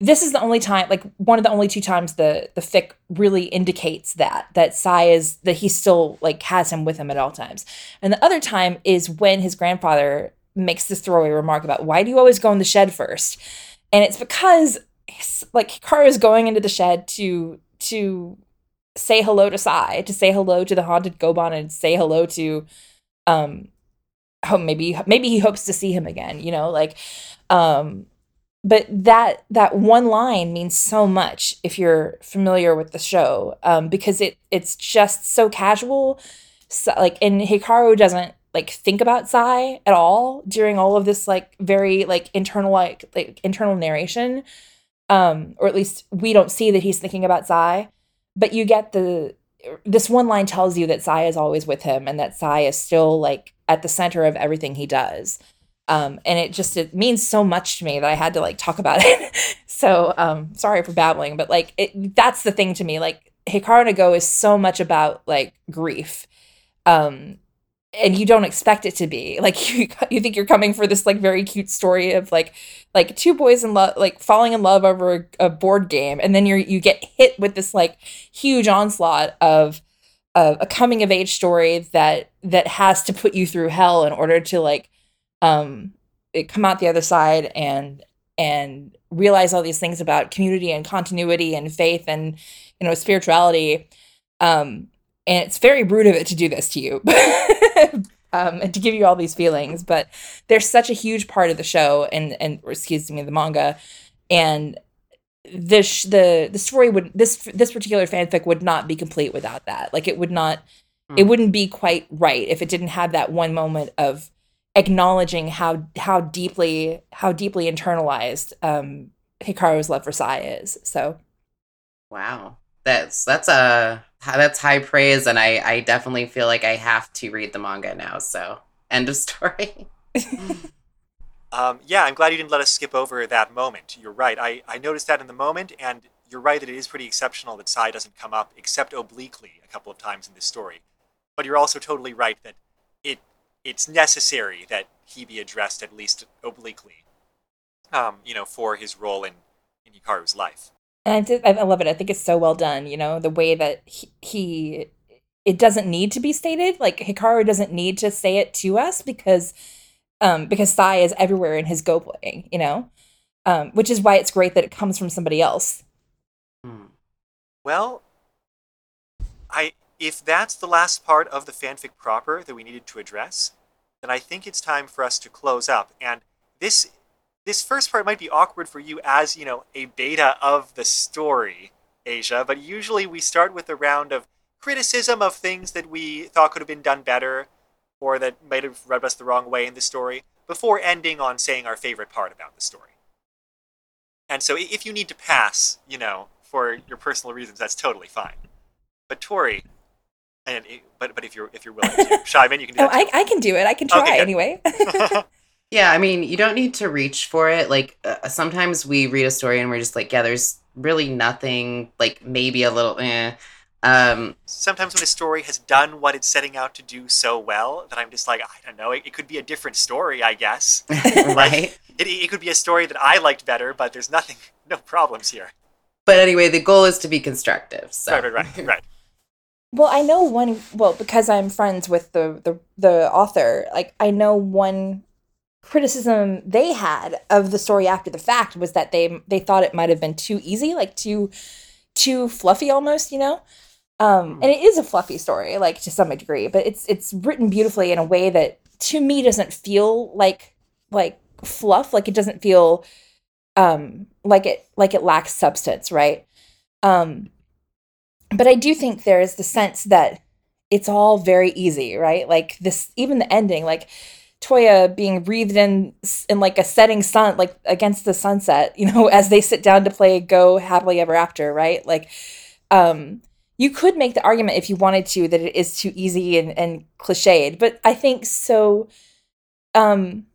this is the only time like one of the only two times the the fic really indicates that that Sai is that he still like has him with him at all times. And the other time is when his grandfather makes this throwaway remark about why do you always go in the shed first? And it's because like Hikaru is going into the shed to to say hello to Sai, to say hello to the haunted Goban and say hello to um oh maybe maybe he hopes to see him again, you know, like um but that that one line means so much if you're familiar with the show um, because it it's just so casual. So, like and hikaru doesn't like think about sai at all during all of this like very like internal like like internal narration. Um or at least we don't see that he's thinking about sai. But you get the this one line tells you that sai is always with him and that sai is still like at the center of everything he does um, and it just it means so much to me that I had to like talk about *laughs* it. so um, sorry for babbling, but like it, that's the thing to me. Like Hikaru no Go is so much about like grief, um, and you don't expect it to be. *laughs* Like you you think you're coming for this like very cute story of like like two boys in love like falling in love over a, a board game, and then you you get hit with this like huge onslaught of a, a coming of age story that that has to put you through hell in order to like um, come out the other side and and realize all these things about community and continuity and faith and you know spirituality. Um, and it's very rude of it to do this to you *laughs* um, and to give you all these feelings but there's such a huge part of the show and and excuse me the manga. And this the the story would this this particular fanfic would not be complete without that. Like it would not mm. it wouldn't be quite right if it didn't have that one moment of acknowledging how how deeply how deeply internalized um Hikaru's love for Sai is. So Wow. That's that's a that's high praise and I I definitely feel like I have to read the manga now. So end of story. *laughs* um, yeah, I'm glad you didn't let us skip over that moment. You're right. I, I noticed that in the moment, and you're right that it is pretty exceptional that Sai doesn't come up except obliquely a couple of times in this story. But you're also totally right that it it's necessary that he be addressed at least obliquely, um, you know, for his role in in Hikaru's life. And I, I love it. I think it's so well done. You know, the way that he, he it doesn't need to be stated. Like Hikaru doesn't need to say it to us because um because Sai is everywhere in his go playing, you know? Um, which is why it's great that it comes from somebody else. Hmm. Well, I if that's the last part of the fanfic proper that we needed to address, then I think it's time for us to close up. And this this first part might be awkward for you as, you know, a beta of the story, Asia, but usually we start with a round of criticism of things that we thought could have been done better or that might have rubbed us the wrong way in the story before ending on saying our favorite part about the story. And so if you need to pass, you know, for your personal reasons, that's totally fine. But Tori, and it, but but if you're if you're willing to, *laughs* Shyman, you can do oh, I, I can do it. I can try okay, anyway. *laughs* *laughs* yeah, I mean, you don't need to reach for it. Like uh, sometimes we read a story and we're just like, yeah, there's really nothing. Like maybe a little. Eh. Um, Sometimes when a story has done what it's setting out to do so well, that I'm just like, I don't know, it, it could be a different story, I guess. right. Like, it, it could be a story that I liked better, but there's nothing, no problems here. But anyway, the goal is to be constructive. So. Right, right, right, right. Well, I know one. Well, because I'm friends with the the the author, like I know one criticism they had of the story after the fact was that they they thought it might have been too easy, like too too fluffy almost, you know. Um, and it is a fluffy story, like to some degree, but it's it's written beautifully in a way that to me doesn't feel like like fluff, like it doesn't feel um like it like it lacks substance, right? Um, but I do think there is the sense that it's all very easy, right? Like this, even the ending, like Toya being breathed in in like a setting sun, like against the sunset, *laughs* you know, as they sit down to play Go Happily Ever After, right? Like, um, you could make the argument if you wanted to that it is too easy and, and cliched, but I think so. Um,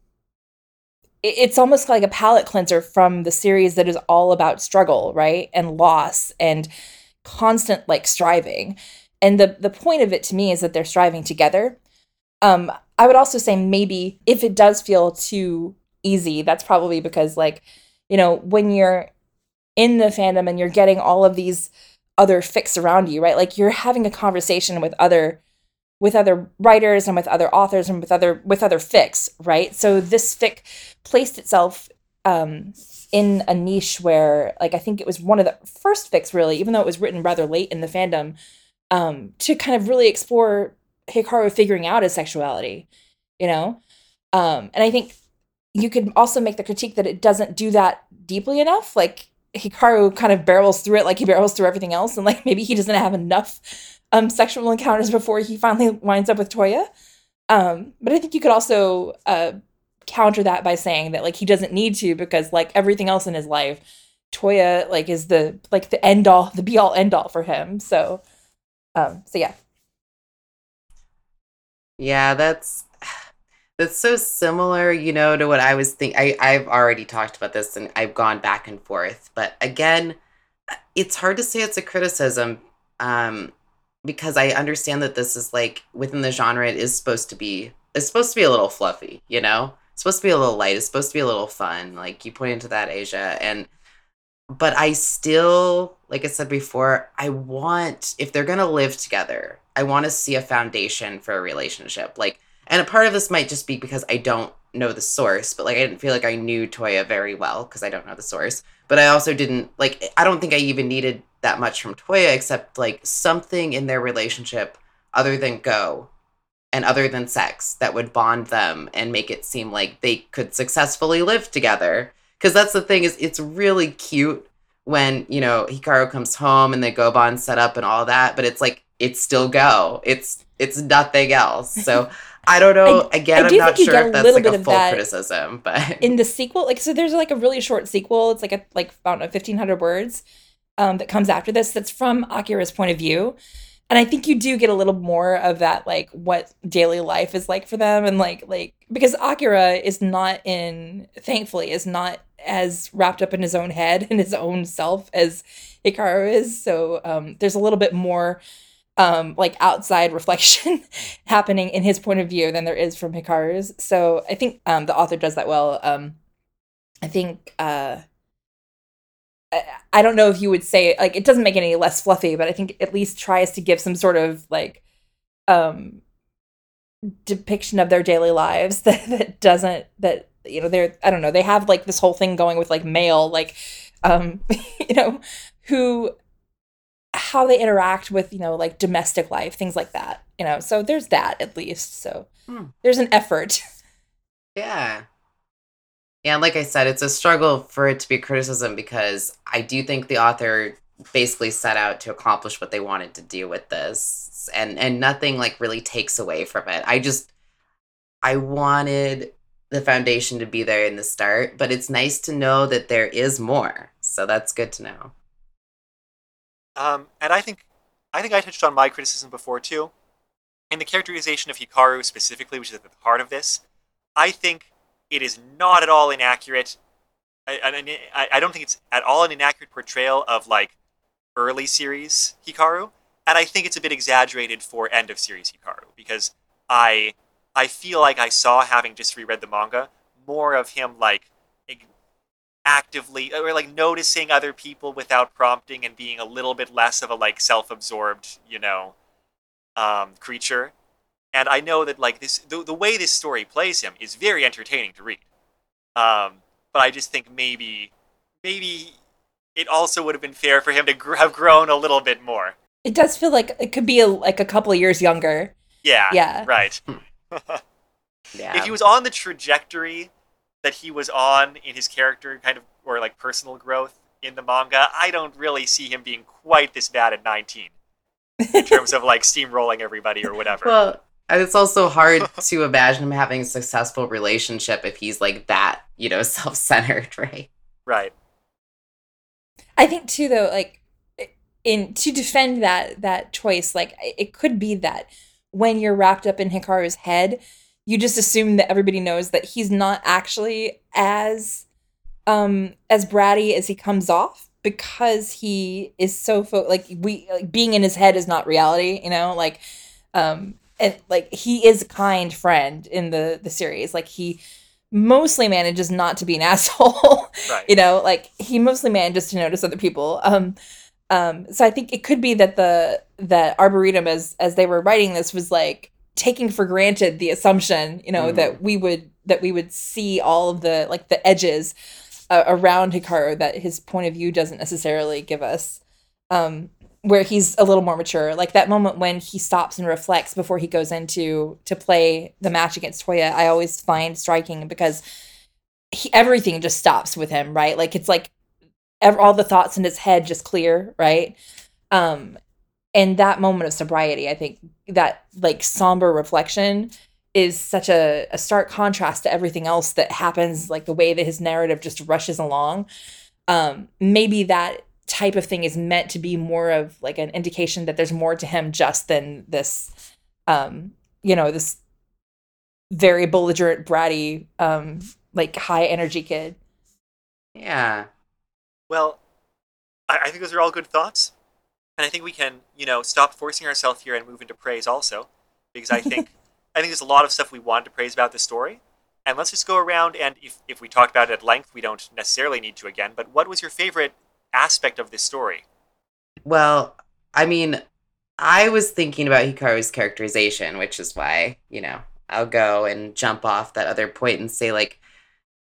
it's almost like a palate cleanser from the series that is all about struggle, right, and loss and constant like striving. And the the point of it to me is that they're striving together. Um, I would also say maybe if it does feel too easy, that's probably because like, you know, when you're in the fandom and you're getting all of these other fics around you, right? Like you're having a conversation with other with other writers and with other authors and with other with other fics, right? So this fic placed itself um, in a niche where, like, I think it was one of the first fics, really, even though it was written rather late in the fandom, um, to kind of really explore Hikaru figuring out his sexuality, you know? Um, and I think you could also make the critique that it doesn't do that deeply enough. Like, Hikaru kind of barrels through it like he barrels through everything else, and like maybe he doesn't have enough um, sexual encounters before he finally winds up with Toya. Um, but I think you could also uh, counter that by saying that like he doesn't need to because like everything else in his life, Toya like is the like the end all, the be all end all for him. So, um, so yeah. Yeah, that's that's so similar, you know, to what I was thinking. I I've already talked about this and I've gone back and forth, but again, it's hard to say it's a criticism. Um, because I understand that this is like within the genre, it is supposed to be it's supposed to be a little fluffy, you know? It's supposed to be a little light. It's supposed to be a little fun. Like you pointed to that, Asia. And but I still, like I said before, I want if they're gonna live together, I want to see a foundation for a relationship. Like, and a part of this might just be because I don't know the source, but like I didn't feel like I knew Toya very well because I don't know the source. But I also didn't like I don't think I even needed that much from Toya except like something in their relationship other than go and other than sex that would bond them and make it seem like they could successfully live together. Because that's the thing is it's really cute when you know Hikaru comes home and they goban set up and all that, but it's like it's still go. It's it's nothing else. So *laughs* I don't know. I, Again, I am not sure if that's like a full criticism, *laughs* but in the sequel, like so, there's like a really short sequel. It's like a like I don't know, fifteen hundred words, um, that comes after this. That's from Akira's point of view, and I think you do get a little more of that, like what daily life is like for them, and like like because Akira is not in, thankfully, is not as wrapped up in his own head and his own self as Hikaru is. So um, there's a little bit more um, like outside *laughs* reflection happening in his point of view than there is from Hikaru's. So I think um, the author does that well. Um, I think uh, I don't know if you would say like it doesn't make it any less fluffy, but I think at least tries to give some sort of like um depiction of their daily lives *laughs* that, that doesn't that you know they're I don't know they have like this whole thing going with like mail like um *laughs* you know who how they interact with you know like domestic life things like that you know so there's that at least so hmm. there's an effort *laughs* yeah yeah, like I said, it's a struggle for it to be criticism because I do think the author basically set out to accomplish what they wanted to do with this and and nothing like really takes away from it. I just I wanted the foundation to be there in the start, but it's nice to know that there is more. So that's good to know. Um, and I think I think I touched on my criticism before too. In the characterization of Hikaru specifically, which is at the heart of this, I think it is not at all inaccurate. I, I, I don't think it's at all an inaccurate portrayal of like early series Hikaru, and I think it's a bit exaggerated for end of series Hikaru because I I feel like I saw having just reread the manga more of him like actively or like noticing other people without prompting and being a little bit less of a like self-absorbed, you know, um, creature, and I know that like this the, the way this story plays him is very entertaining to read. Um, but I just think maybe maybe it also would have been fair for him to gr- have grown a little bit more. It does feel like it could be a, like a couple of years younger. Yeah. Yeah. Right. *laughs* Yeah. if he was on the trajectory that he was on in his character kind of or like personal growth in the manga, I don't really see him being quite this bad at 19 *laughs* in terms of like steamrolling everybody or whatever. Well, and it's also hard *laughs* to imagine him having a successful relationship if he's like that, you know, *laughs* self-centered, right? right. I think too, though, like in to defend that that choice, like it could be that when you're wrapped up in Hikaru's head, you just assume that everybody knows that he's not actually as um as bratty as he comes off because he is so fo- like we like being in his head is not reality, you know, like um and like he is a kind friend in the the series, like he mostly manages not to be an *laughs* asshole Right. you know like he mostly manages to notice other people um um so i think it could be that the that arboretum as as they were writing this was like taking for granted the assumption you know Mhm. that we would that we would see all of the like the edges uh, around hikaru that his point of view doesn't necessarily give us um where he's a little more mature like that moment when he stops and reflects before he goes into to play the match against toya i always find striking because he, everything just stops with him, right? Like it's like ev- all the thoughts in his head just clear, right? Um, and that moment of sobriety, I think that like somber reflection is such a, a stark contrast to everything else that happens, like the way that his narrative just rushes along. Um, maybe that type of thing is meant to be more of like an indication that there's more to him just than this, um, you know, this very belligerent, bratty, um, like high energy kid. Yeah. Well, I, I think those are all good thoughts. And I think we can, you know, stop forcing ourselves here and move into praise also. Because I think *laughs* I think there's a lot of stuff we want to praise about this story. And let's just go around and if, if we talked about it at length, we don't necessarily need to again. But what was your favorite aspect of this story? Well, I mean, I was thinking about Hikaru's characterization, which is why, you know, I'll go and jump off that other point and say, like,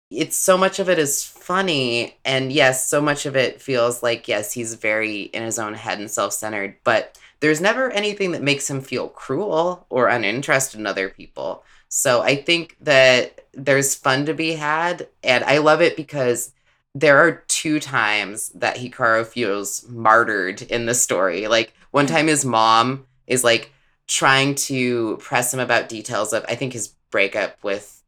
it's so much of it is funny. And yes, so much of it feels like, yes, he's very in his own head and self centered, but there's never anything that makes him feel cruel or uninterested in other people. So I think that there's fun to be had. And I love it because there are two times that Hikaru feels martyred in the story. Like one time his mom is like trying to press him about details of I think his breakup with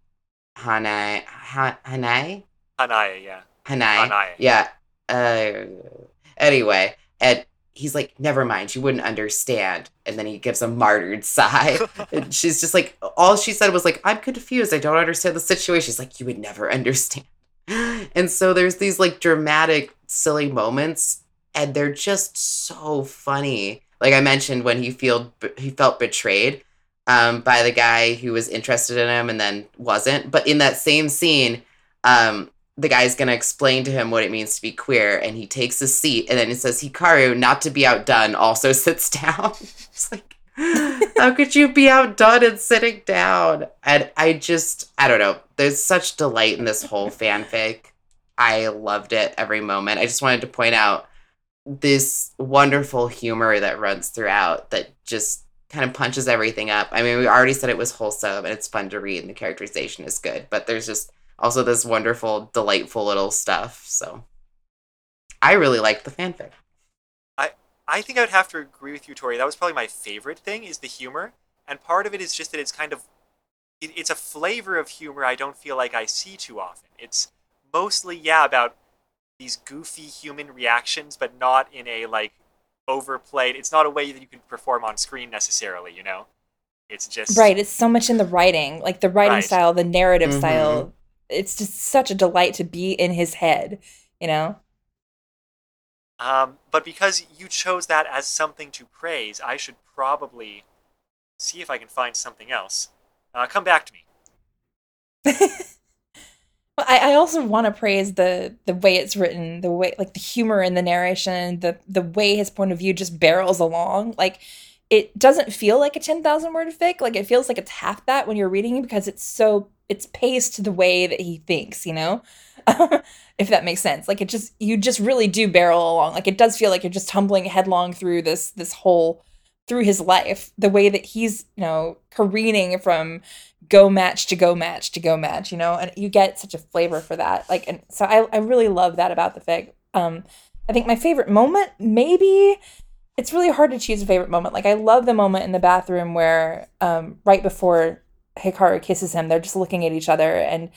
Hanai Ha- Hanai? Hanaya, yeah. Hanai. Hanaya. Yeah. Uh anyway, and he's like, never mind, she wouldn't understand. And then he gives a martyred *laughs* sigh. and she's just like, all she said was like, I'm confused. I don't understand the situation. She's like, you would never *laughs* understand. And so there's these like dramatic, silly moments, and they're just so funny. Like I mentioned, when he feel he felt betrayed um, by the guy who was interested in him and then wasn't. But in that same scene, um, the guy's gonna explain to him what it means to be queer, and he takes a seat, and then it says Hikaru, not to be outdone, also *laughs* sits down. it's like, how could you be outdone and sitting down? And I just, I don't know. There's such delight in this whole fanfic. I loved it every moment. I just wanted to point out this wonderful humor that runs throughout that just kind of punches everything up. I mean, we already said it was wholesome and it's fun to read and the characterization is good, but there's just also this wonderful, delightful little stuff. So I really liked the fanfic. I think I would have to agree with you, Tori. That was probably my favorite thing is the humor, and part of it is just that it's kind of it, it's a flavor of humor I don't feel like I see too often. It's mostly yeah about these goofy human reactions, but not in a like overplayed. It's not a way that you can perform on screen necessarily. You know, it's just Right. It's so much in the writing, like the writing Right. style, the narrative Mhm. style. It's just such a delight to be in his head, you know? Um, but because you chose that as something to praise, I should probably see if I can find something else. Uh, come back to me. *laughs* Well, I, I also want to praise the the way it's written, the way like the humor in the narration, the the way his point of view just barrels along. Like it doesn't feel like a 10,000 word fic. Like it feels like it's half that when you're reading because it's so it's paced the way that he thinks, you know? *laughs* if that makes sense. Like it just you just really do barrel along. Like it does feel like you're just tumbling headlong through this this whole through his life, the way that he's, you know, careening from go match to go match to go match, you know, and you get such a flavor for that. Like and so I, I really love that about the fic. Um I think my favorite moment, maybe it's really hard to choose a favorite moment. Like I love the moment in the bathroom where um right before Hikaru kisses him, they're just looking at each other and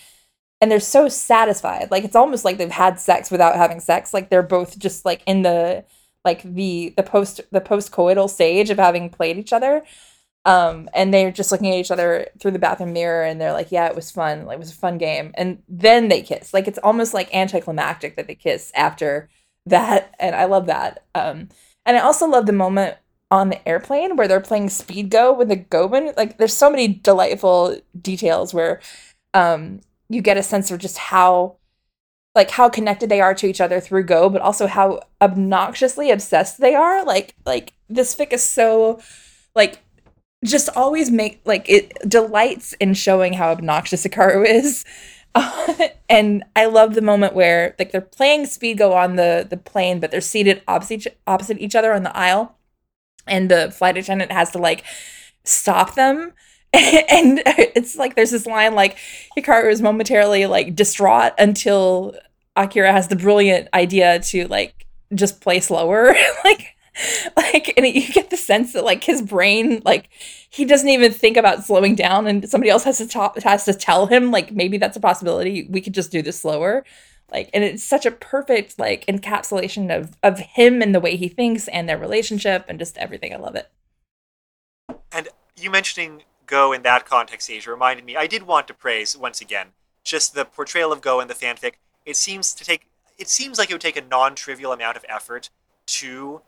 and they're so satisfied. Like it's almost like they've had sex without having sex. Like they're both just like in the like the the post the post coital stage of having played each other. Um, and they're just looking at each other through the bathroom mirror and they're like, Yeah, it was fun. Like it was a fun game. And then they kiss. Like it's almost like anticlimactic that they kiss after that. And I love that. Um, and I also love the moment on the airplane where they're playing speed go with the goban. Like there's so many delightful details where um you get a sense of just how like how connected they are to each other through go but also how obnoxiously obsessed they are. Like like this fic is so like just always make like it delights in showing how obnoxious Hikaru is. *laughs* And I love the moment where like they're playing speed go on the the plane but they're seated opposite opposite each other on the aisle. And the flight attendant has to like stop them *laughs* and it's like there's this line like Hikaru is momentarily like distraught until Akira has the brilliant idea to like just play slower *laughs* like like and you get the sense that like his brain like he doesn't even think about slowing down and somebody else has to talk has to tell him like maybe that's a possibility. We could just do this slower. Like and it's such a perfect like encapsulation of of him and the way he thinks and their relationship and just everything. I love it. And you mentioning Go in that context, Aja, reminded me. I did want to praise once again just the portrayal of Go in the fanfic. It seems to take. It seems like it would take a non-trivial amount of effort to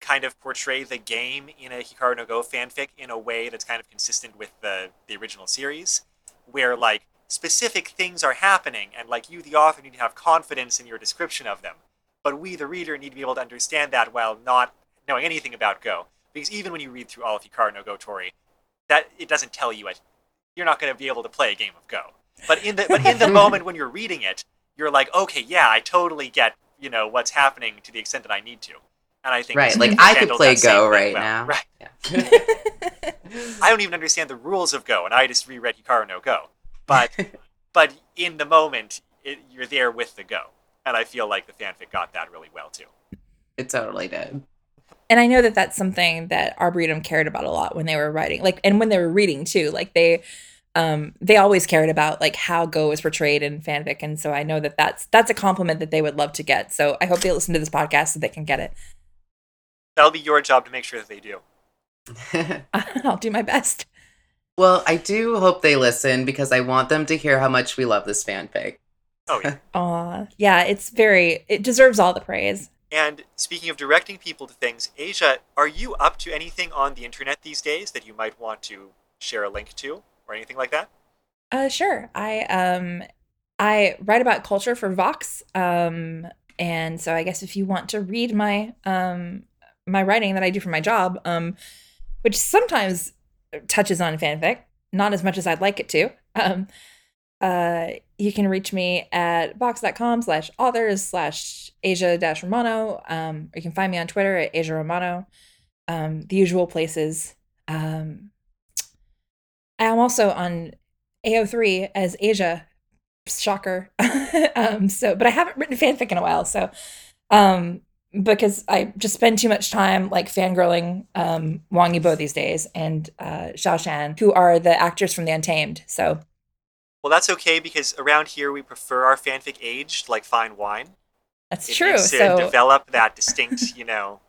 kind of portray the game in a Hikaru no Go fanfic in a way that's kind of consistent with the the original series, where like specific things are happening, and like you, the author, need to have confidence in your description of them. But we, the reader, need to be able to understand that while not knowing anything about Go. Because even when you read through all of Hikaru no Go Tori, that it doesn't tell you it. You're not going to be able to play a game of Go. But in the but in the *laughs* moment when you're reading it, you're like, okay, yeah, I totally get you know what's happening to the extent that I need to. And I think right, like I could play Go right well. now. Right. Yeah. *laughs* *laughs* I don't even understand the rules of Go, and I just reread Hikaru no Go. But but in the moment, it, you're there with the Go, and I feel like the fanfic got that really well too. It totally did and I know that that's something that Arboretum cared about a lot when they were writing, like, and when they were reading too. Like they, um, they always cared about like how Go is portrayed in fanfic, and so I know that that's that's a compliment that they would love to get. So I hope they listen to this podcast so they can get it. That'll be your job to make sure that they do. *laughs* *laughs* I'll do my best. Well, I do hope they listen because I want them to hear how much we love this fanfic. Oh yeah. *laughs* Aw, yeah, it's very. It deserves all the praise. And speaking of directing people to things, Aja, are you up to anything on the internet these days that you might want to share a link to or anything like that? Uh, sure. I um, I write about culture for Vox. Um, and so I guess if you want to read my um my writing that I do for my job, um, which sometimes touches on fanfic, not as much as I'd like it to. Um, uh, you can reach me at vox.com slash authors slash Aja dash Romano. Um, you can find me on Twitter at Aja Romano. Um, the usual places. Um, I am also on AO3 as Aja. Shocker. *laughs* um, so, but I haven't written fanfic in a while. So, um, because I just spend too much time like fangirling um, Wang Yibo these days and uh, Xiao Zhan, who are the actors from The Untamed. So well, that's okay because around here we prefer our fanfic aged like fine wine. That's it true. Needs to so develop that distinct, you know,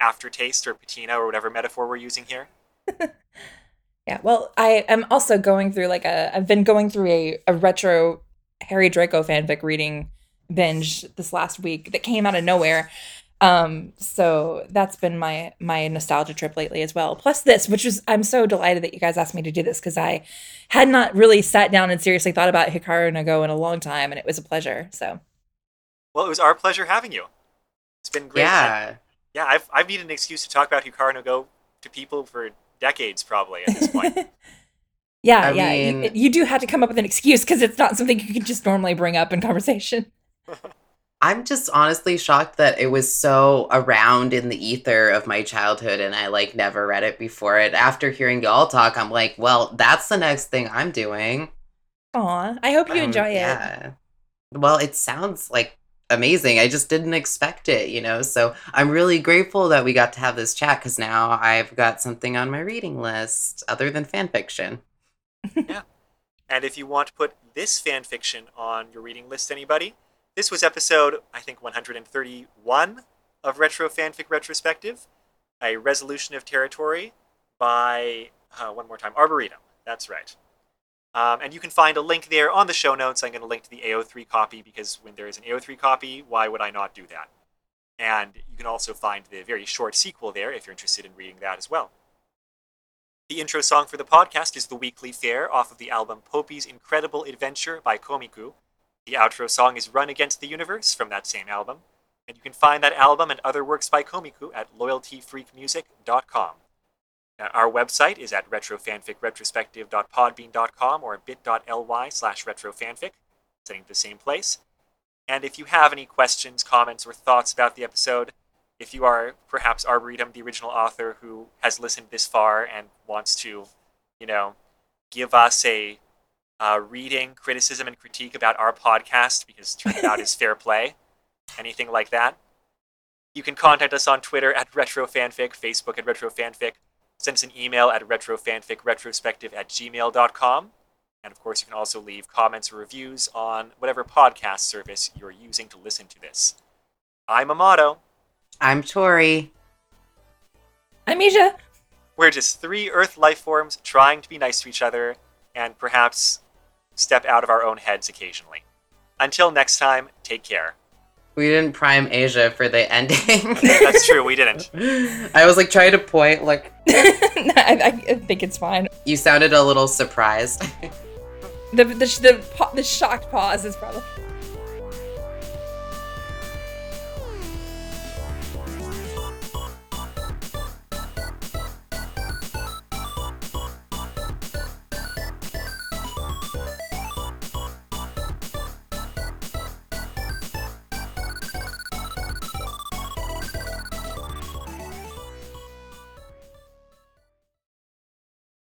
aftertaste or patina or whatever metaphor we're using here. *laughs* yeah. Well, I am also going through like a. I've been going through a, a retro Harry Draco fanfic reading binge this last week that came out of nowhere um so that's been my my nostalgia trip lately as well plus this which is i'm so delighted that you guys asked me to do this because i had not really sat down and seriously thought about hikaru no Go in a long time and it was a pleasure so well it was our pleasure having you it's been great yeah yeah i've, I've needed an excuse to talk about hikaru no Go to people for decades, probably at this point. *laughs* yeah, I yeah. you- you, do have to come up with an excuse because it's not something you can just normally bring up in conversation. *laughs* I'm just honestly shocked that it was so around in the ether of my childhood and I like never read it before it. After hearing y'all talk, I'm like, well, that's the next thing I'm doing. Aw, I hope you Um, enjoy it. Well, it sounds like amazing. I just didn't expect it, you know? So I'm really grateful that we got to have this chat because now I've got something on my reading list other than fan fiction. *laughs* Yeah. And if you want to put this fan fiction on your reading list, anybody, this was episode, I think, 131 of Retro Fanfic Retrospective, a resolution of territory by, uh, one more time, Arboretum. That's right. Um, and you can find a link there on the show notes. I'm going to link to the AO3 copy because when there is an AO3 copy, why would I not do that? And you can also find the very short sequel there if you're interested in reading that as well. The intro song for the podcast is The Weekly Fair off of the album Poupi's Incredible Adventure by Komiku. The outro song is Run Against the Universe from that same album. And you can find that album and other works by Komiku at loyaltyfreakmusic.com. Now, our website is at retrofanficretrospective.podbean.com or bit.ly slash retrofanfic, sending to the same place. And if you have any questions, comments, or thoughts about the episode, if you are perhaps Arboretum, the original author who has listened this far and wants to, you know, give us a uh, reading, criticism, and critique about our podcast because turnabout is fair play, anything like that, you can contact us on Twitter at RetroFanfic, Facebook at RetroFanfic, send us an email at retrofanficretrospective at gmail.com. And of course, you can also leave comments or reviews on whatever podcast service you're using to listen to this. I'm Amato. I'm Tori. I'm Misha. We're just three Earth life forms trying to be nice to each other and perhaps step out of our own heads occasionally. Until next time, take care. We didn't prime Aja for the ending. *laughs* That's true, we didn't. I was like trying to point, like, *laughs* I, I think it's fine. you sounded a little surprised. The the the, pa- the shocked pause is probably.